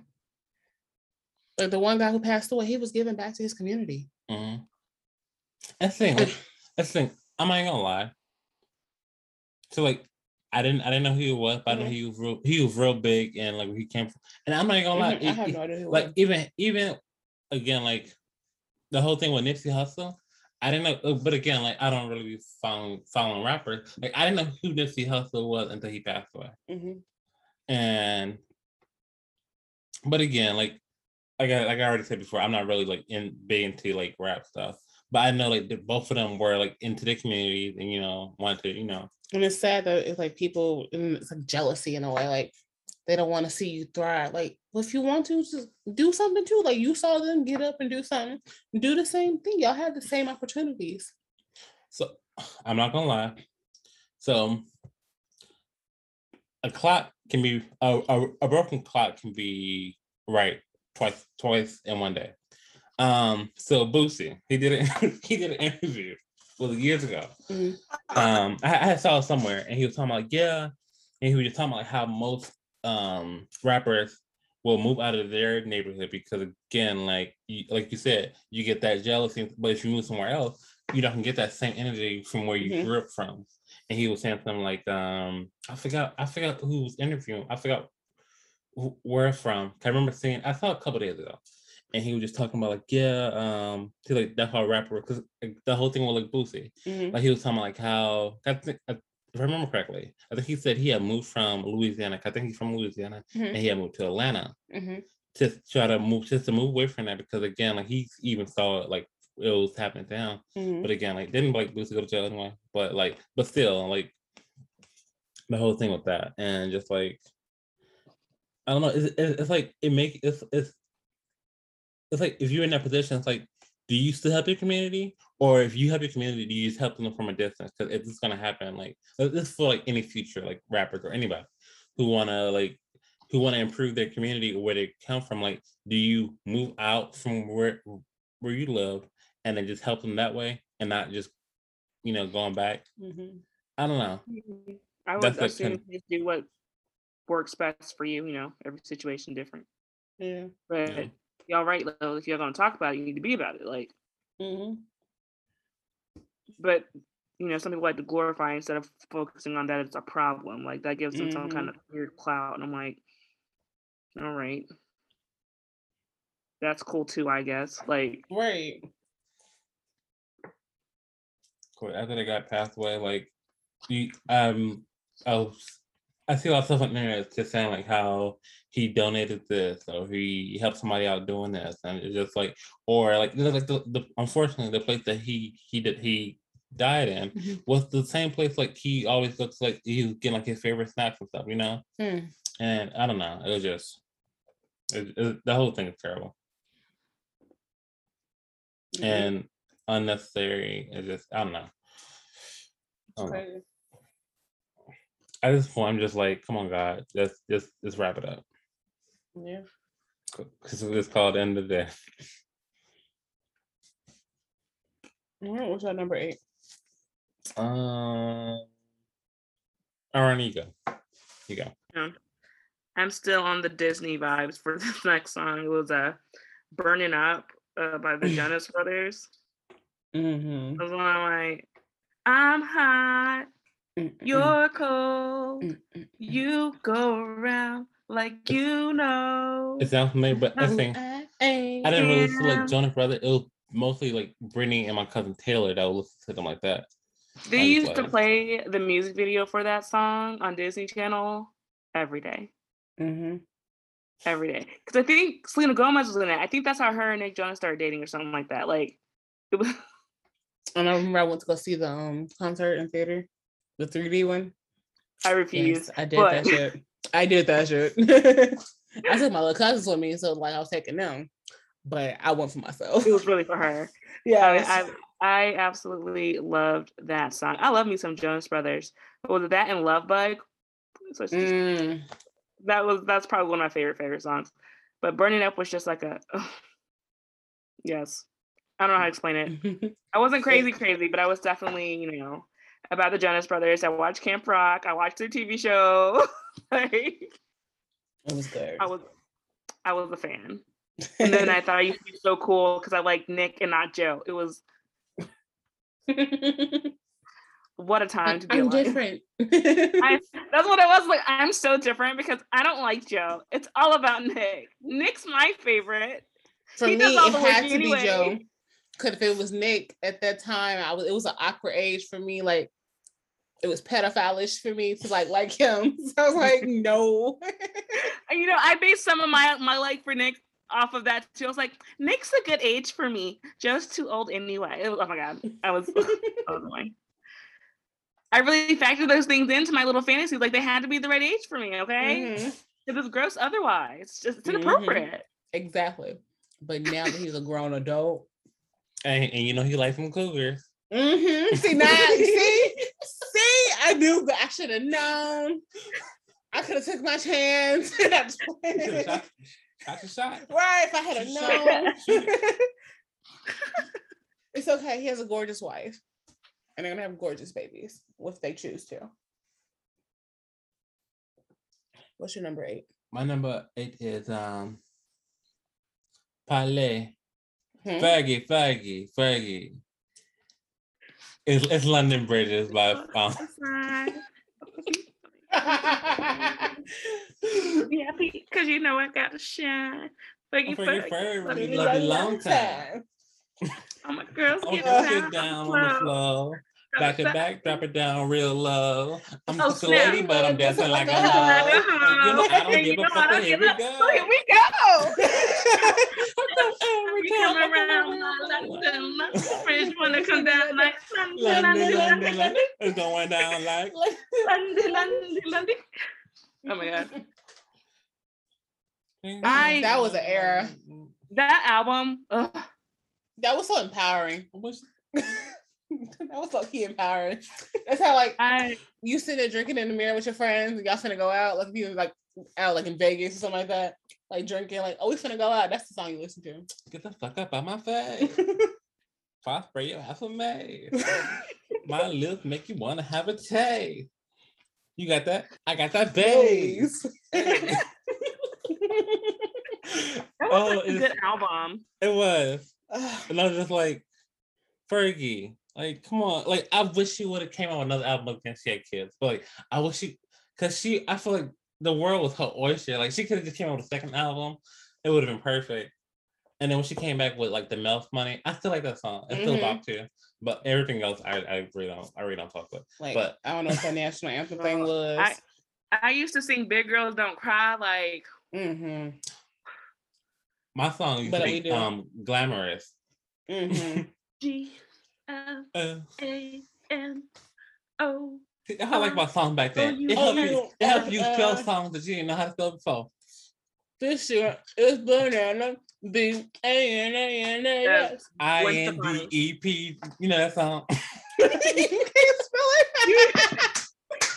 Like the one guy who passed away, he was giving back to his community. Mm-hmm. That's think, thing. like, That's the thing. I'm not gonna lie. So like, I didn't I didn't know who he was, but I know Mhm. he was real. He was real big and like he came from. And I'm not even gonna lie. Mhm, I it- have no idea who like was. even even again like the whole thing with Nipsey Hussle. I didn't know, uh, but again, like I don't really be following following rappers. Like I didn't know who Nipsey Hussle was until he passed away. Mhm. And but again, like like I, like I already said before, I'm not really like in big into like rap stuff. But I know like both of them were like into the community and you know wanted to you know And it's sad that it's like people, and it's like jealousy in a way. Like they don't want to see you thrive. Like, well, if you want to, just do something too. Like you saw them get up and do something, do the same thing. Y'all have the same opportunities. So I'm not gonna lie. So a clock can be a, a, a broken clock can be right twice twice in one day. Um, so Boosie, he did it. he did an interview well years ago. Mhm. Um, I, I saw it somewhere, and he was talking about yeah, and he was just talking about how most um rappers will move out of their neighborhood because again, like you, like you said, you get that jealousy. But if you move somewhere else, you don't get that same energy from where you Mhm. grew up from. And he was saying something like, um, I forgot, I forgot who was interviewing. I forgot wh- where from. I remember seeing. I saw a couple days ago, and he was just talking about like, yeah, um, he like that's how rapper because the whole thing was like Boosie. Mhm. Like he was talking about like how I think if I remember correctly, I think he said he had moved from Louisiana. I think he's from Louisiana, Mhm. and he had moved to Atlanta Mhm. to try to move just to move away from that because again, like he even saw it like it was happening down, him. Mhm. But again, like didn't like Boosie go to jail anyway. But like, but still, like the whole thing with that, and just like I don't know, it's, it's, it's like it make it's it's it's like if you're in that position, it's like, do you still help your community, or if you help your community, do you just help them from a distance? Because if it's gonna happen. Like this for like any future like rappers or anybody who wanna like who want to improve their community or where they come from. Like, do you move out from where where you live and then just help them that way and not just you know going back? Mhm. I don't know. I would That's like assume kind just do what works best for you. You know, every situation different. Yeah. But Yeah. Y'all right though. If you're gonna talk about it, you need to be about it. Like, hmm but you know, some people like to glorify instead of focusing on that it's a problem. Like that gives them some Mm-hmm. kind of weird clout. And I'm like, all right. That's cool too, I guess. Like, Right. Cool. After they got pathway like you um I was I see a lot of stuff on the internet just saying like how he donated this or he helped somebody out doing this and it's just like or like like the, the unfortunately the place that he he did he died in Mhm. was the same place like he always looks like he was getting like his favorite snacks and stuff, you know? Hmm. And I don't know, it was just it, it, the whole thing is terrible Mhm. and unnecessary. It just I don't know. I don't know. Crazy. At this point, I'm just like, come on, God, just just just wrap it up. Yeah. Because it's called End of the Day. All right. What's that number eight? Um, Aaron, you go. You go. I'm still on the Disney vibes for this next song. It was uh, Burning Up uh, by the Jonas Brothers. Mm-hmm. It was one of my, I'm hot, you're cold, you go around like you know. It sounds familiar, but I think I didn't really listen to Yeah. like Jonas Brothers. It was mostly like Brittany and my cousin Taylor that would listen to them like that. They I was used to play the music video for that song on Disney Channel every day. Mm-hmm. Every day. Because I think Selena Gomez was in it. I think that's how her and Nick Jonas started dating or something like that. Like, it was. And I remember I went to go see the um concert in theater, the 3D one. I refuse. Yes, I did but- that shit. I did that shit. I took my little cousins with me, so like I was taking them, but I went for myself. It was really for her. Yeah, I, I I absolutely loved that song. I love me some Jonas Brothers. Was it that and Love Bug? So just- Mm, that was that's probably one of my favorite favorite songs. But Burning Up was just like a yes. I don't know how to explain it. I wasn't crazy crazy, but I was definitely you know about the Jonas Brothers. I watched Camp Rock. I watched their TV show. like it was good. I was I was a fan. And then I thought I used to be so cool because I liked Nick and not Joe. It was what a time to be I'm alive. different. I, that's what it was like. I'm so different because I don't like Joe. It's all about Nick. Nick's my favorite. For He me, it had to anyway. be Joe. Because if it was Nick at that time, I was it was an awkward age for me. Like it was pedophilish for me to like like him. So I was like, no. You know, I based some of my my like for Nick off of that too. I was like, Nick's a good age for me. Joe's too old anyway. Was- oh my god, I was, I was annoying. I really factored those things into my little fantasies. Like they had to be the right age for me. Okay, Mhm. it was gross otherwise. It's just it's Mhm. inappropriate. Exactly. But now that he's a grown adult. And, and you know he likes some cougars. Mm-hmm. See now, see, see, I knew but I should have known. I could have took my chance. Just playing. shot, shot shot. right, if I had Shoot have shot. known. it's okay. He has a gorgeous wife. And they're gonna have gorgeous babies if they choose to. What's your number eight? My number eight is um Palais. Hmm? Fergie, Fergie, Fergie. It's, it's London Bridges by um, Yeah, because you know I got to shine. Fergie, Fergie, Fergie, Fergie, Fergie, we love you long time. Oh my girls, Oh, get drop down, it down on the floor. Back to back, drop it down real low. I'm Oh, just a lady, but I'm dancing like a Like hoe. hoe. You know, I don't You give a fuck. don't Here we go. Here we go. We come around London, French wanna come down like London, London, London. It's going down like. London, London, London. Oh my god. I- That was an era. That album, ugh, That was so empowering. That was so key empowering. That's how like I you sitting there drinking in the mirror with your friends, and y'all finna go out, like if you was like out like in Vegas or something like that, like drinking, like oh we finna go out. That's the song you listen to. Get the fuck up out my face. If I spray your ass with mace. My lips make you want to have a taste. You got that? I got that bass. Please. that was Oh, like a it's- good album. It was. And I was just like, Fergie, like, come on. Like, I wish she would have came out with another album against she had kids. But like, I wish she, cause she, I feel like the world was her oyster. Like, she could have just came out with a second album. It would have been perfect. And then when she came back with like the Mouth Money, I still like that song. It's still Mhm. bop too. But everything else, I, I really don't, I really don't fuck with. like But- I don't know what that national anthem thing was. I- I used to sing "Big Girls Don't Cry" like mm-hmm. My song used But to be um glamorous. Mm-hmm. G L A N O. see, I like my song back then. you- It oh, helped you- you, it helped you spell uh, songs that you didn't know how to spell before. this year is banana B A N A N A S. I Gwen N D Stefani. E P. You know that song. You can't spell it.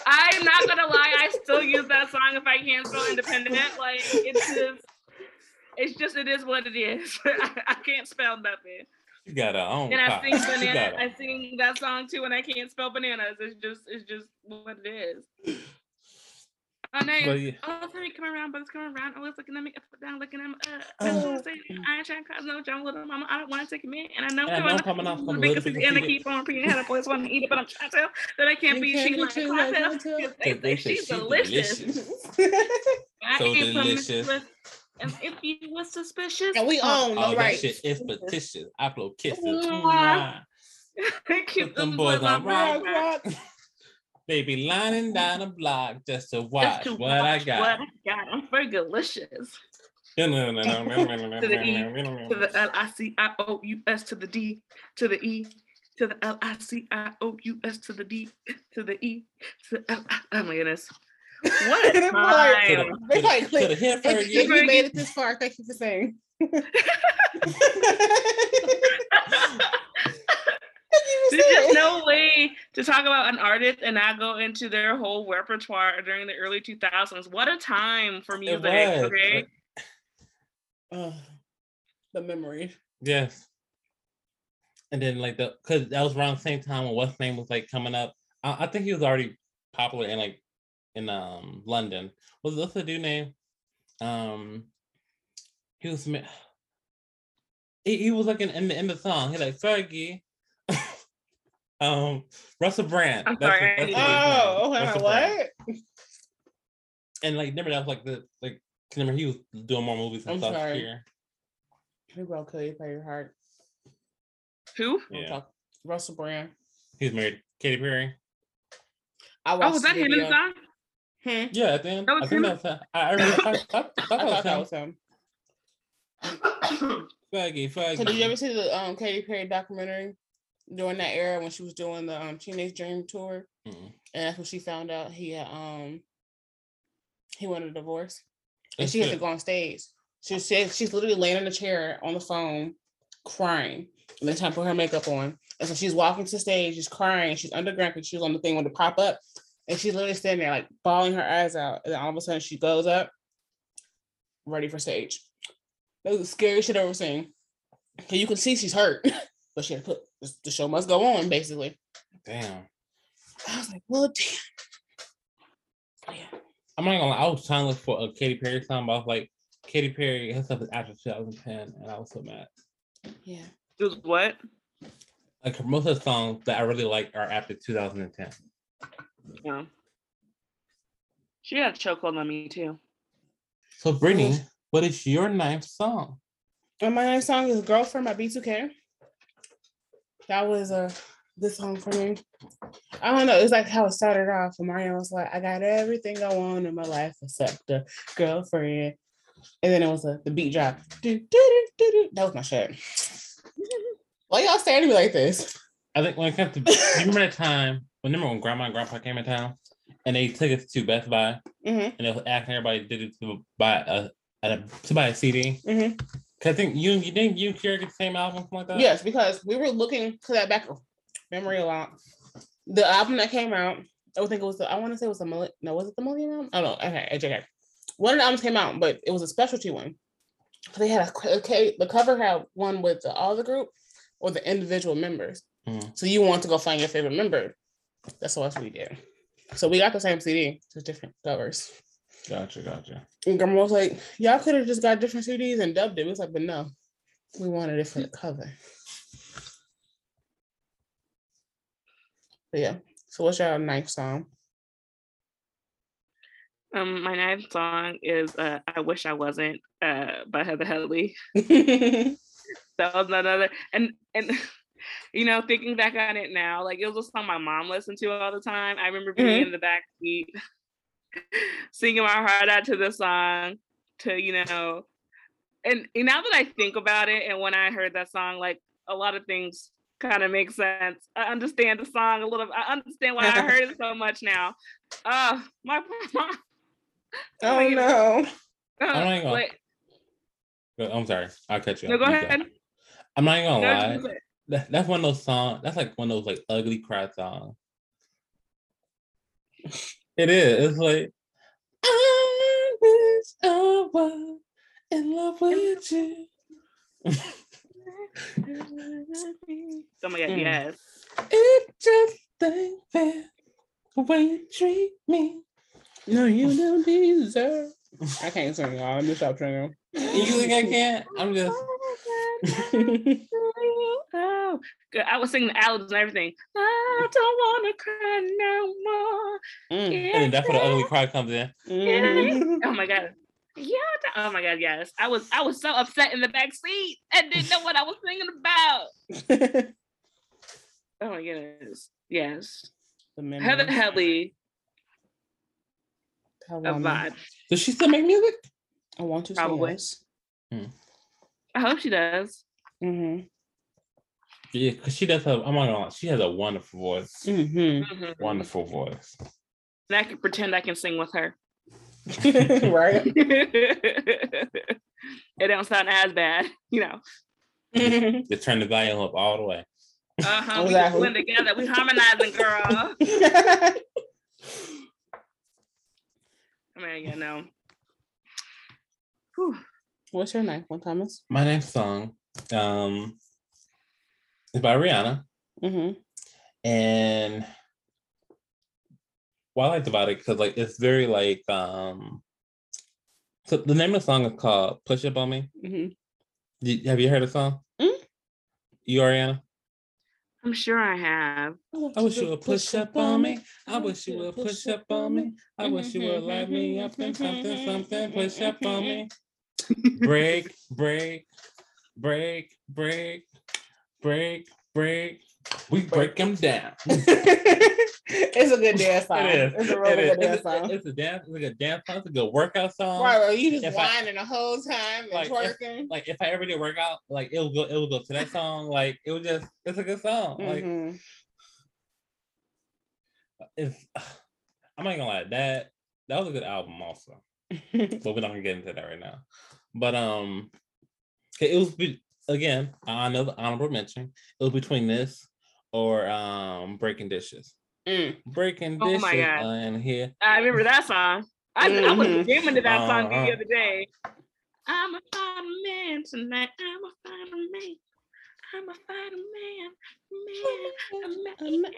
I'm not gonna lie, I still use that song if I can't spell independent. Like it's just, it's just it is what it is. I, I can't spell nothing, She got her own. and I sing banana. I sing that song too, and I can't spell bananas. It's just, it's just what it is. Oh no! But yeah, Oh, it's me coming around, but it's coming around. Oh, it's looking at me up and down, looking at me. Uh, that's what I'm saying. I ain't trying to cause no drama, little mama. I don't want to take a minute, and I know And I know I'm coming off from a big little bit and I conceited. keep on repeating how the boys want to eat it, but I'm trying to tell that I can't be. can't She be like too like cocktail. cocktail. because They- They they say say she's delicious. delicious. I So ain't delicious. Promiscuous. And if you was suspicious, and we own no Oh, that shit is fictitious. I blow kisses. Mwah. Mwah. keep them boys on Rock, rock. rock. They be lining down the block just to watch Just to what I got. What I got. I'm very delicious. to To the E, to the L I C I O U S to the D to the E to the L I C I O U S to the D to the E to the L I Oh my goodness. What a They're like- time. They probably to click. the hip If, Fergie. if you made it this far, thank you for saying. There's just no way to talk about an artist and not go into their whole repertoire during the early 2000s. What a time for It music. was. Okay. Ugh, the memory. Yes. And then like the because that was around the same time when what's name was like coming up. I, I think he was already popular in like in um London. Was what's the dude name? Um he was ma- he, he was like in, in the in the song. He like Fergie. um Russell Brand. I'm That's sorry, the- I that's need the to- dude's name, Oh, hold Russell on, Brand. what? And like remember that was like the like remember he was doing more movies and I'm stuff sorry. here. Who broke Cody play your heart? Who? Yeah. Russell Brand. He's married to Katy Perry. I Oh, was that the him in the song? Hmm. Yeah, at the end. I was think him? that I, I, really- I, I, I thought I that thought that was was him. him. Fergie, Fergie. So did you ever see the um Katy Perry documentary during that era when she was doing the um Teenage Dream tour? Mm-mm. And that's when she found out he had um he wanted a divorce. And That's she had to go on stage. She said she's literally laying in a chair on the phone, crying. And then time to put her makeup on. And so she's walking to stage, she's crying, she's underground because she was on the thing when it pop up. And she's literally standing there like bawling her eyes out. And then all of a sudden she goes up, ready for stage. That was the scariest shit I've ever seen. Cause you can see she's hurt, but she had to put the show must go on, basically. Damn. I was like, well, damn. Yeah. I'm not gonna lie, I was trying to look for a Katy Perry song, but I was like, Katy Perry, her stuff is after 2010, and I was so mad. Yeah. It was what? Like most of the songs that I really like are after 2010. Yeah. She had a chokehold on me too. So Brittany, what is your ninth song? And my next song is Girlfriend by B2K. That was a good song for me. I don't know. It's like how it started off. And Mario was like, I got everything I want in my life except a girlfriend. And then it was a, the beat drop. Do, do, do, do, do. That was my shit. Why y'all staring at me like this? I think when it comes to, you remember that time? Remember when Grandma and Grandpa came in town, and they took us to Best Buy, Mm-hmm. and they was asking everybody did it to buy a, a to buy a CD. Mhm. 'Cause I think you you think you carry the same album like that. Yes, because we were looking to that back memory a lot. The album that came out, I would think it was the I want to say it was the Millennium. No, was it the Millennium album? Oh no, okay, okay. One of the albums came out, but it was a specialty one. They had a okay. The cover had one with the, all the group or the individual members. Mhm. So you want to go find your favorite member. That's what we did. So we got the same CD, just different covers. Gotcha, gotcha. And Grandma was like, "Y'all could have just got different CDs and dubbed it." It was like, but no, we wanted it for the cover. But yeah. So what's your ninth song? Um, my ninth song is uh, "I Wish I Wasn't" uh, by Heather Headley. That was another, and and you know, thinking back on it now, like it was a song my mom listened to all the time. I remember being in the back seat, singing my heart out to the song, to you know, and, and now that I think about it, and when I heard that song, like a lot of things kind of make sense. I understand the song a little. I understand why I heard it so much now. Uh, my mom. Oh no. I'm not even gonna- Wait, Go- I'm sorry. I'll cut you. no, off. go You ahead. I'm not even gonna No, lie. Just That, that's one of those songs. That's like one of those like ugly cry songs. It is. It's like I wish I was in love with you. My god, Mm. yes. It just ain't fair the way you treat me. No, you don't deserve. I can't sing, y'all. Let me stop singing. You think I can't? I'm just. Oh, good. I was singing the Alex and everything. I don't want to cry no more. Mm. And then that's where the ugly cry comes in. Mhm. Oh my god. Yeah. Oh my god. Yes. I was. I was so upset in the back seat and didn't know what I was singing about. Oh my goodness. Yes. The Heather memory. Headley, How a vibe. Does she still make music? I want to Probably. say I hope she does. Mm-hmm. Yeah, because she does have. I'm not gonna lie. She has a wonderful voice. Mm-hmm. Mhm. Wonderful voice. And I can pretend I can sing with her. right. it don't sound as bad, you know. Just turn the volume up all the way. Uh-huh. We just together. We harmonizing, girl. I mean, you know. Whew. What's your ninth one, Thomas? My next song um, is by Rihanna. Mm-hmm. And what I liked about it, because like it's very like um so the name of the song is called Push Up on Me. Mm-hmm. Did- have you heard the song? Mm. You Ariana? I'm sure I have. I wish you would push up on me. I wish you would push up on me. I wish you would light me up and something, something, push up on me. Break, break, break, break, break, break. We break them down. it's a good dance song. It is. It's a It really is. good dance It's, song. a, it's a dance. It's like a dance song. It's a good workout song. Right, right. You just If I- whining the whole time and Like, if- Like if I ever did workout, like it will go. It will go to that song. Like it was just. It's a good song. Like Mhm. it's. I'm not gonna lie. That that was a good album also. but we're not gonna get into that right now. But um, it was be- again another honorable mention. It was between this or um breaking dishes. Mm. Breaking Oh dishes my God. and here. I remember that song. I, I was Mhm. jamming to that song Uh-huh. the other day. I'm a fighter man tonight. I'm a fighter man. I'm a fighter man. Man. I'm a man.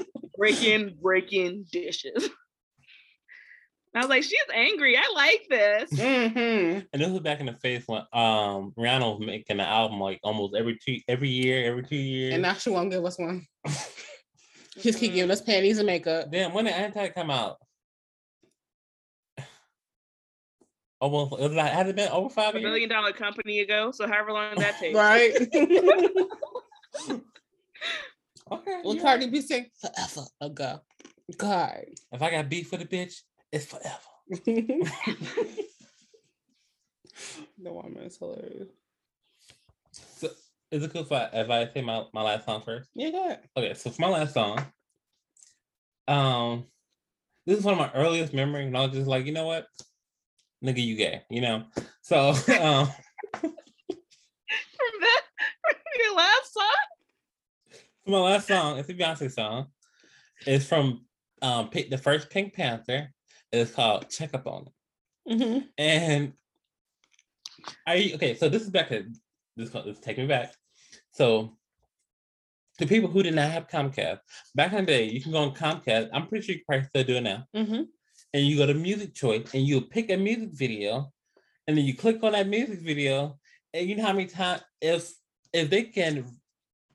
breaking, breaking dishes. I was like, she's angry. I like this. Mhm. And this was back in the face when um Rihanna was making an album like almost every two every year, every two years. And now she won't give us one. Just keep giving us panties and makeup. Then when did Anti come out? Almost it was like, has it been over five A years? million dollar company ago. So however long that takes. Right? Okay. Will yeah. Cardi B sing forever ago? God. If I got beef with a bitch, it's forever. the woman is hilarious. So is it cool if I if I say my, my last song first? Yeah, go ahead. Okay, so for my last song, um, this is one of my earliest memories, and I was just like, you know what? nigga, you gay, you know. So um, From that, from your last song. My last song, it's a Beyonce song. It's from um the first Pink Panther. It's called Check Up on It. Mhm. And I okay, so this is back to this this take me back. So to people who did not have Comcast, back in the day, you can go on Comcast. I'm pretty sure you probably still do it now. Mhm. And you go to music choice and you pick a music video, and then you click on that music video, and you know how many times if if they can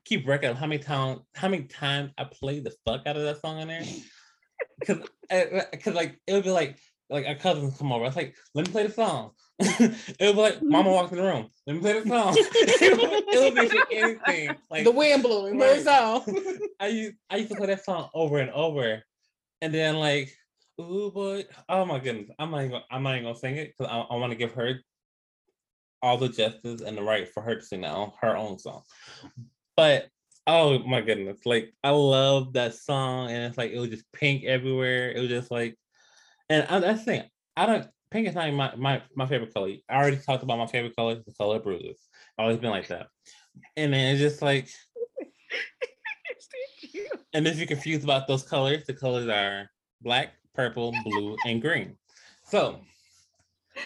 keep record of how many times how many times I play the fuck out of that song in there. Cause, eh, eh, cause like it would be like like our cousins come over. I was like, let me play the song. it would be like mm-hmm. mama walks in the room. Let me play the song. it, be for anything. Like the wind blowing, it's all. I used I used to play that song over and over, and then like, ooh boy, oh my goodness, I'm not even gonna, I'm not even gonna sing it because I, I want to give her all the justice and the right for her to sing on her own song. But oh my goodness, like I love that song, and it's like it was just pink everywhere. It was just like, and I, that's the thing. I don't pink is not even my, my my favorite color. I already talked about my favorite color, the color of bruises. Always been like that. And then it's just like and if you're confused about those colors, the colors are black, purple, blue, and green. So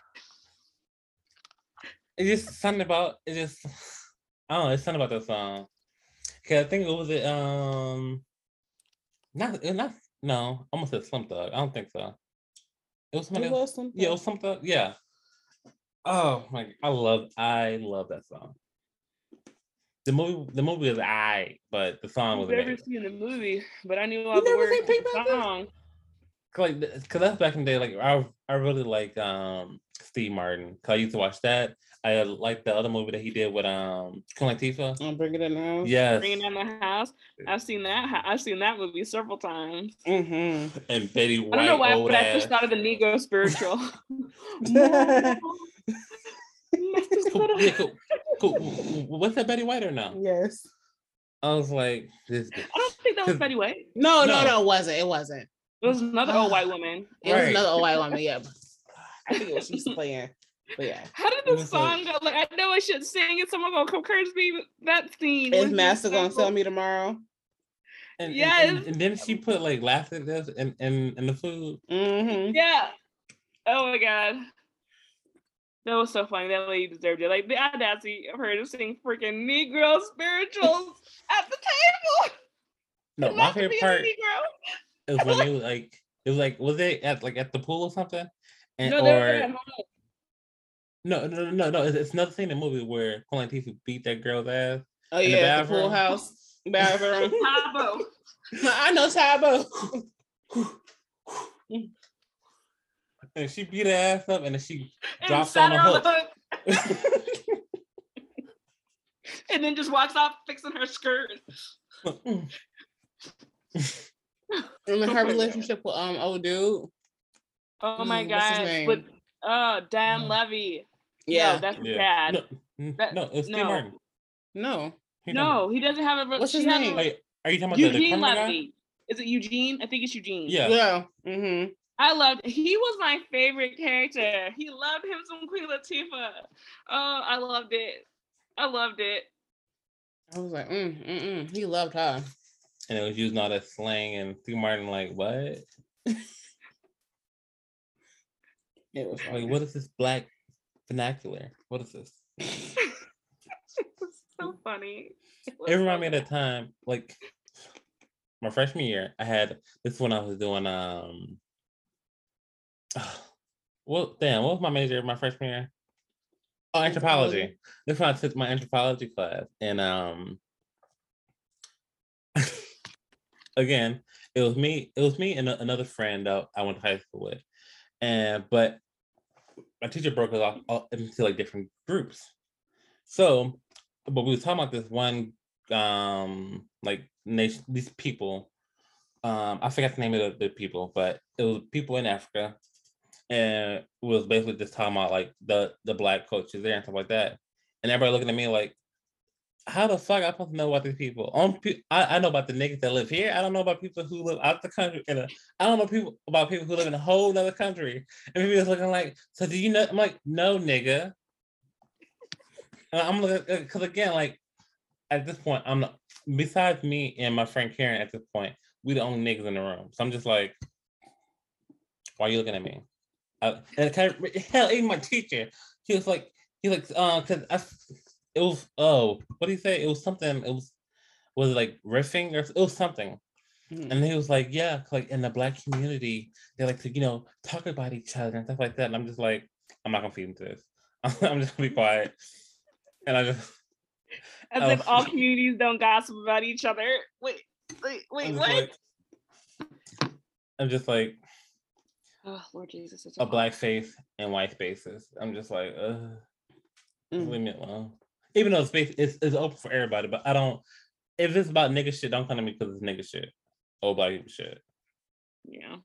it's just something about it's just I don't know, it's something about that song. Cause I think it was it um not it not no, I almost said Slim Thug. I don't think so. It was somebody It else. was something. Yeah, it was Slim Thug. Yeah. Oh my I love I love that song. The movie the movie is I, but the song was I've never amazing. seen the movie, but I knew all You the words to the song. Like because that's back in the day like i i really like um steve martin because i used to watch that i like the other movie that he did with um Queen Latifah. I'll bring it in now. yes Bringing down the house. I've seen that. I've seen that movie several times. Mm-hmm. and betty White. I don't know why, old but I just thought of the Negro spiritual. cool, yeah, cool, cool. what's that betty white or no yes. i was like this I don't think that was Betty White. No, no, No. no, it wasn't. It wasn't. It was another old white woman. It was Right. another old white woman. Yeah. I think it was she's playing. But yeah. How did the was like- song go? Like I know I should sing it. Someone gonna encourage me with that scene. Is Master gonna sell me tomorrow? and, and- Yes. and, and then she put like laughter this and and in the food Mm-hmm. Yeah. Oh my god. That was so funny. That lady deserved it. Like the audacity of her to sing freaking Negro spirituals at the table. no my not to favorite be a part Negro. is when they was like it was like was it at like at the pool or something and No, they were or at home. No, no, no, no, no. It's, it's another scene in the movie where Queen Latifah beat that girl's ass. Oh In the yeah, the, pool bathroom. house bathroom. Tae Bo. I know Tae Bo. And she beat her ass up and then she And drops sat on the her on the hook. and then just walks off fixing her skirt. And her relationship with um old dude. Oh my Mm, what's god. With uh Dan Mm. Levy. Yeah. No, that's yeah. dad. No, n- That- no, it's Steve no. Martin. No. He No, he doesn't have a re- What's his has a name? Like, are you talking about the, the Eugene guy? Levy. Is it Eugene? I think it's Eugene. Yeah. Yeah. Mm-hmm. I loved he was my favorite character. He loved him some Queen Latifah. Oh, I loved it. I loved it. I was like, mm, mm, mm. He loved her. And it was using all that slang and Steve Martin like, what? It was Like, what is this black vernacular? What is this? So funny. It reminded me of that time, like my freshman year, I had this one I was doing um well damn, what was my major my freshman year? Oh, anthropology. This one I took my anthropology class. And um again, it was me, it was me and another friend that I went to high school with. And but my teacher broke us off into like different groups. So, but we was talking about this one um like nation these people um i forgot the name of the, the people but it was people in africa and was basically just talking about like the the black coaches there and stuff like that and everybody looking at me like how the fuck I supposed to know about these people? On I, I know about the niggas that live here. I don't know about people who live out the country. In a, I don't know people about people who live in a whole other country. And people looking like, so do you know? I'm like, no, nigga. And I'm looking because again, like at this point, I'm not, besides me and my friend Karen. At this point, we the only niggas in the room. So I'm just like, why are you looking at me? I, and kind of, hell, even my teacher, he was like, he like, uh, cause I it was oh, what do you say? It was something. It was was it like riffing or it was something. Mm. And he was like, yeah, like in the black community, they like to, you know, talk about each other and stuff like that. And I'm just like, I'm not gonna feed into this. I'm just gonna be quiet. And I just as I if all communities don't gossip about each other. Wait, wait, wait, what? Like, I'm just like, oh Lord Jesus, a black face and white spaces. I'm just like, uh, mm. leave me alone even though space is it's open for everybody, but I don't. If it's about nigga shit, don't come to me because it's nigga shit or black people shit. Yeah.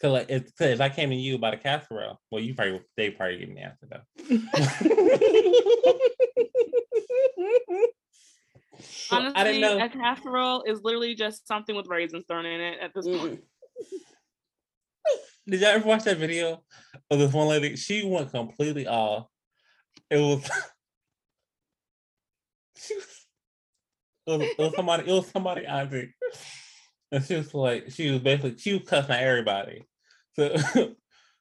Cause like if, cause if I came to you about a casserole, well, you probably they probably give me the answer though. Honestly, I didn't know. a casserole is literally just something with raisins thrown in it at this point. Mm. Did y'all ever watch that video of this one lady? She went completely off. It was it was, it was somebody, it was somebody auntie. And she was like, she was basically she was cussing at everybody. So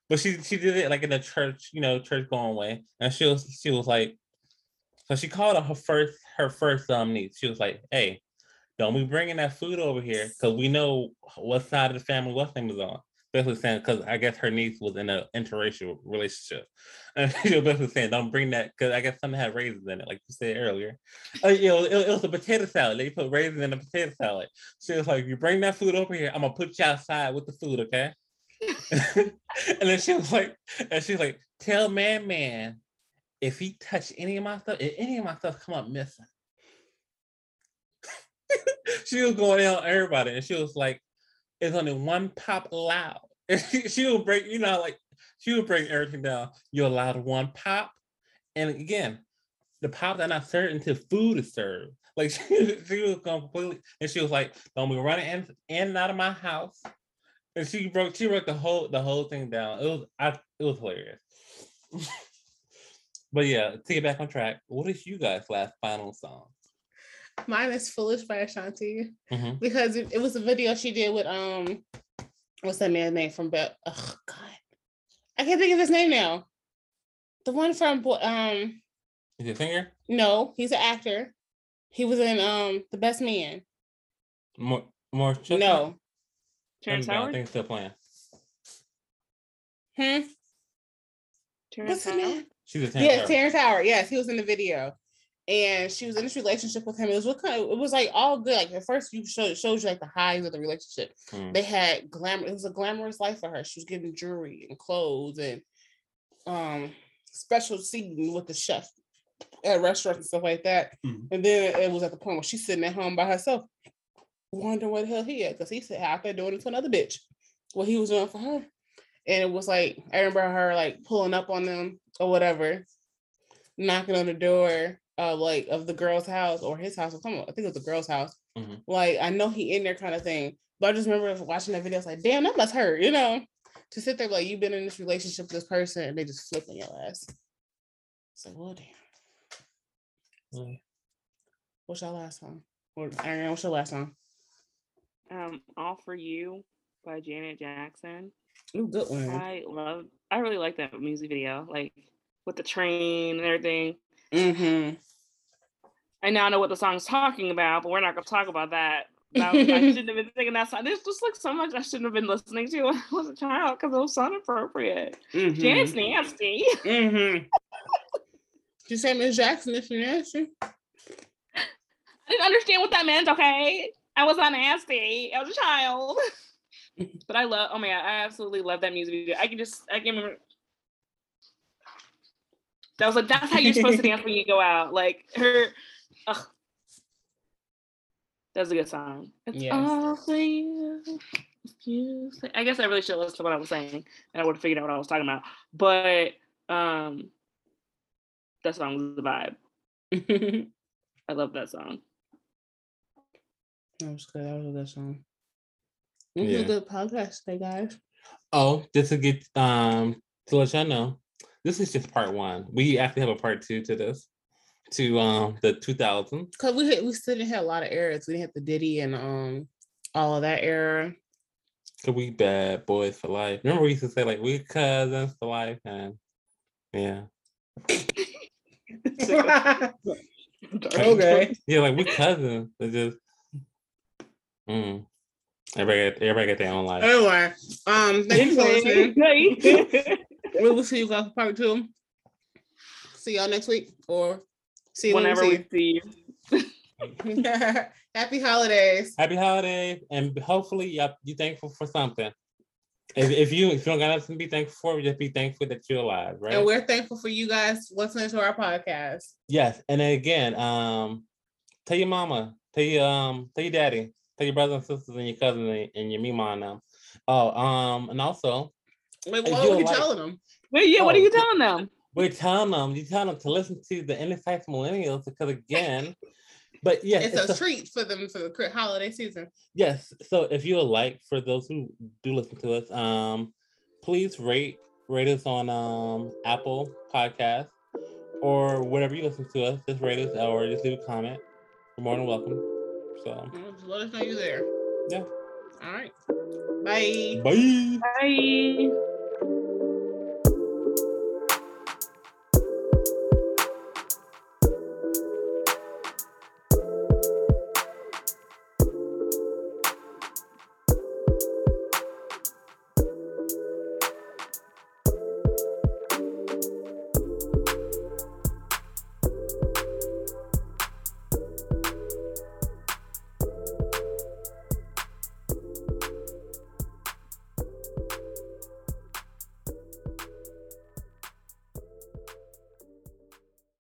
but she she did it like in a church, you know, church going way. And she was she was like, so she called her first her first um niece. She was like, hey, don't be bringing that food over here because we know what side of the family what thing was on basically saying because I guess her niece was in an interracial relationship, and she was basically saying, "Don't bring that," because I guess something had raisins in it, like you said earlier. Uh, you know, it, it, was a potato salad. They put raisins in a potato salad. She was like, "You bring that food over here, I'm gonna put you outside with the food, okay?" and then she was like, and she's like, "Tell man, man, if he touch any of my stuff, if any of my stuff come up missing." she was going on everybody, and she was like, is only one pop loud. she will break, you know, like she will break everything down. You're allowed one pop. And again, the pop that not served until food is served. Like she, she was completely, and she was like, "Don't be running in, in and out of my house." And she broke, she broke the whole the whole thing down. It was, I, it was hilarious. but yeah, to get back on track, what is you guys' last final song? Mine is Foolish by Ashanti mm-hmm. because it, it, was a video she did with um what's that man's name from Bell? Oh God. I can't think of his name now. The one from um Is he a singer? No, he's an actor. He was in um The Best Man. More more No. Terrence Howard? I think still playing. Hmm. Terrence Howard? She's a Terrence yes, Howard. Terrence Howard. Yes, he was in the video and she was in this relationship with him. It was what kind of, it was like all good. Like at first, you showed shows you like the highs of the relationship. Mm. They had glamour. It was a glamorous life for her. She was getting jewelry and clothes and um special seating with the chef at restaurants and stuff like that. Mm. And then it was at the point where she's sitting at home by herself, wondering what the hell he had because he said out there doing it to another bitch. What he was doing for her. And it was like I remember her like pulling up on them or whatever, knocking on the door uh like of the girl's house or his house or something. I think it was the girl's house. Mm-hmm. Like I know he in there kind of thing. But I just remember watching that video, It's like, damn, that must hurt, you know. To sit there like you've been in this relationship with this person and they just flipping your ass. It's like, well damn. Mm. What's your last song? Or Aaron, what's your last song? Um, All for You by Janet Jackson. Ooh, good one. I love I really like that music video, like with the train and everything. Mm-hmm. I now know what the song's talking about, but we're not gonna talk about that. I shouldn't have been singing that song. There's just like so much I shouldn't have been listening to when I was a child because it was so inappropriate. Mm-hmm. Janet's nasty. Mm-hmm. you say Miss Jackson if you're nasty? I didn't understand what that meant. Okay, I was not nasty. I was a child. but I love. Oh my god, I absolutely love that music video. I can just. I can remember that was like, that's how you're supposed to dance when you go out. Like her, ugh. That's a good song. It's yes. all for you. I guess I really should listen to what I was saying and I would have figured out what I was talking about. But um that song was the vibe. I love that song. That was good. That was a good song. This is a good podcast today, guys. Oh, just to get um to let y'all know, this is just part one. We actually have a part two to this, to um the 2000s. Cause we had, we still didn't have a lot of eras. We didn't have the Diddy and um all of that era. Cause we bad boys for life. Remember we used to say like we cousins for life, and yeah, okay. yeah, like we cousins. It's just, mm. everybody, got, everybody got their own life. Anyway, um, thank you for listening. We will see you guys for part two. See y'all next week or see you Whenever when we see you. Happy holidays. Happy holidays, and hopefully, yep, you thankful for something. If, if you if you don't got nothing to be thankful for, just be thankful that you're alive, right? And we're thankful for you guys listening to our podcast. Yes, and then again, um, tell your mama, tell your um, tell your daddy, tell your brothers and sisters and your cousins and, and your mima and them. Oh, um, and also Wait, what are you like- telling them? Wait, yeah, what are Oh, you telling them? We're telling them, you telling them to listen to the Indecisive Millennials because again, but yes, It's, a, treat for them for the holiday season. Yes. So if you would like, for those who do listen to us, um, please rate rate us on um Apple Podcast or whatever you listen to us. Just rate us or just leave a comment. You're more than welcome. So Just let us know you're there. Yeah. All right. Bye. bye. Bye.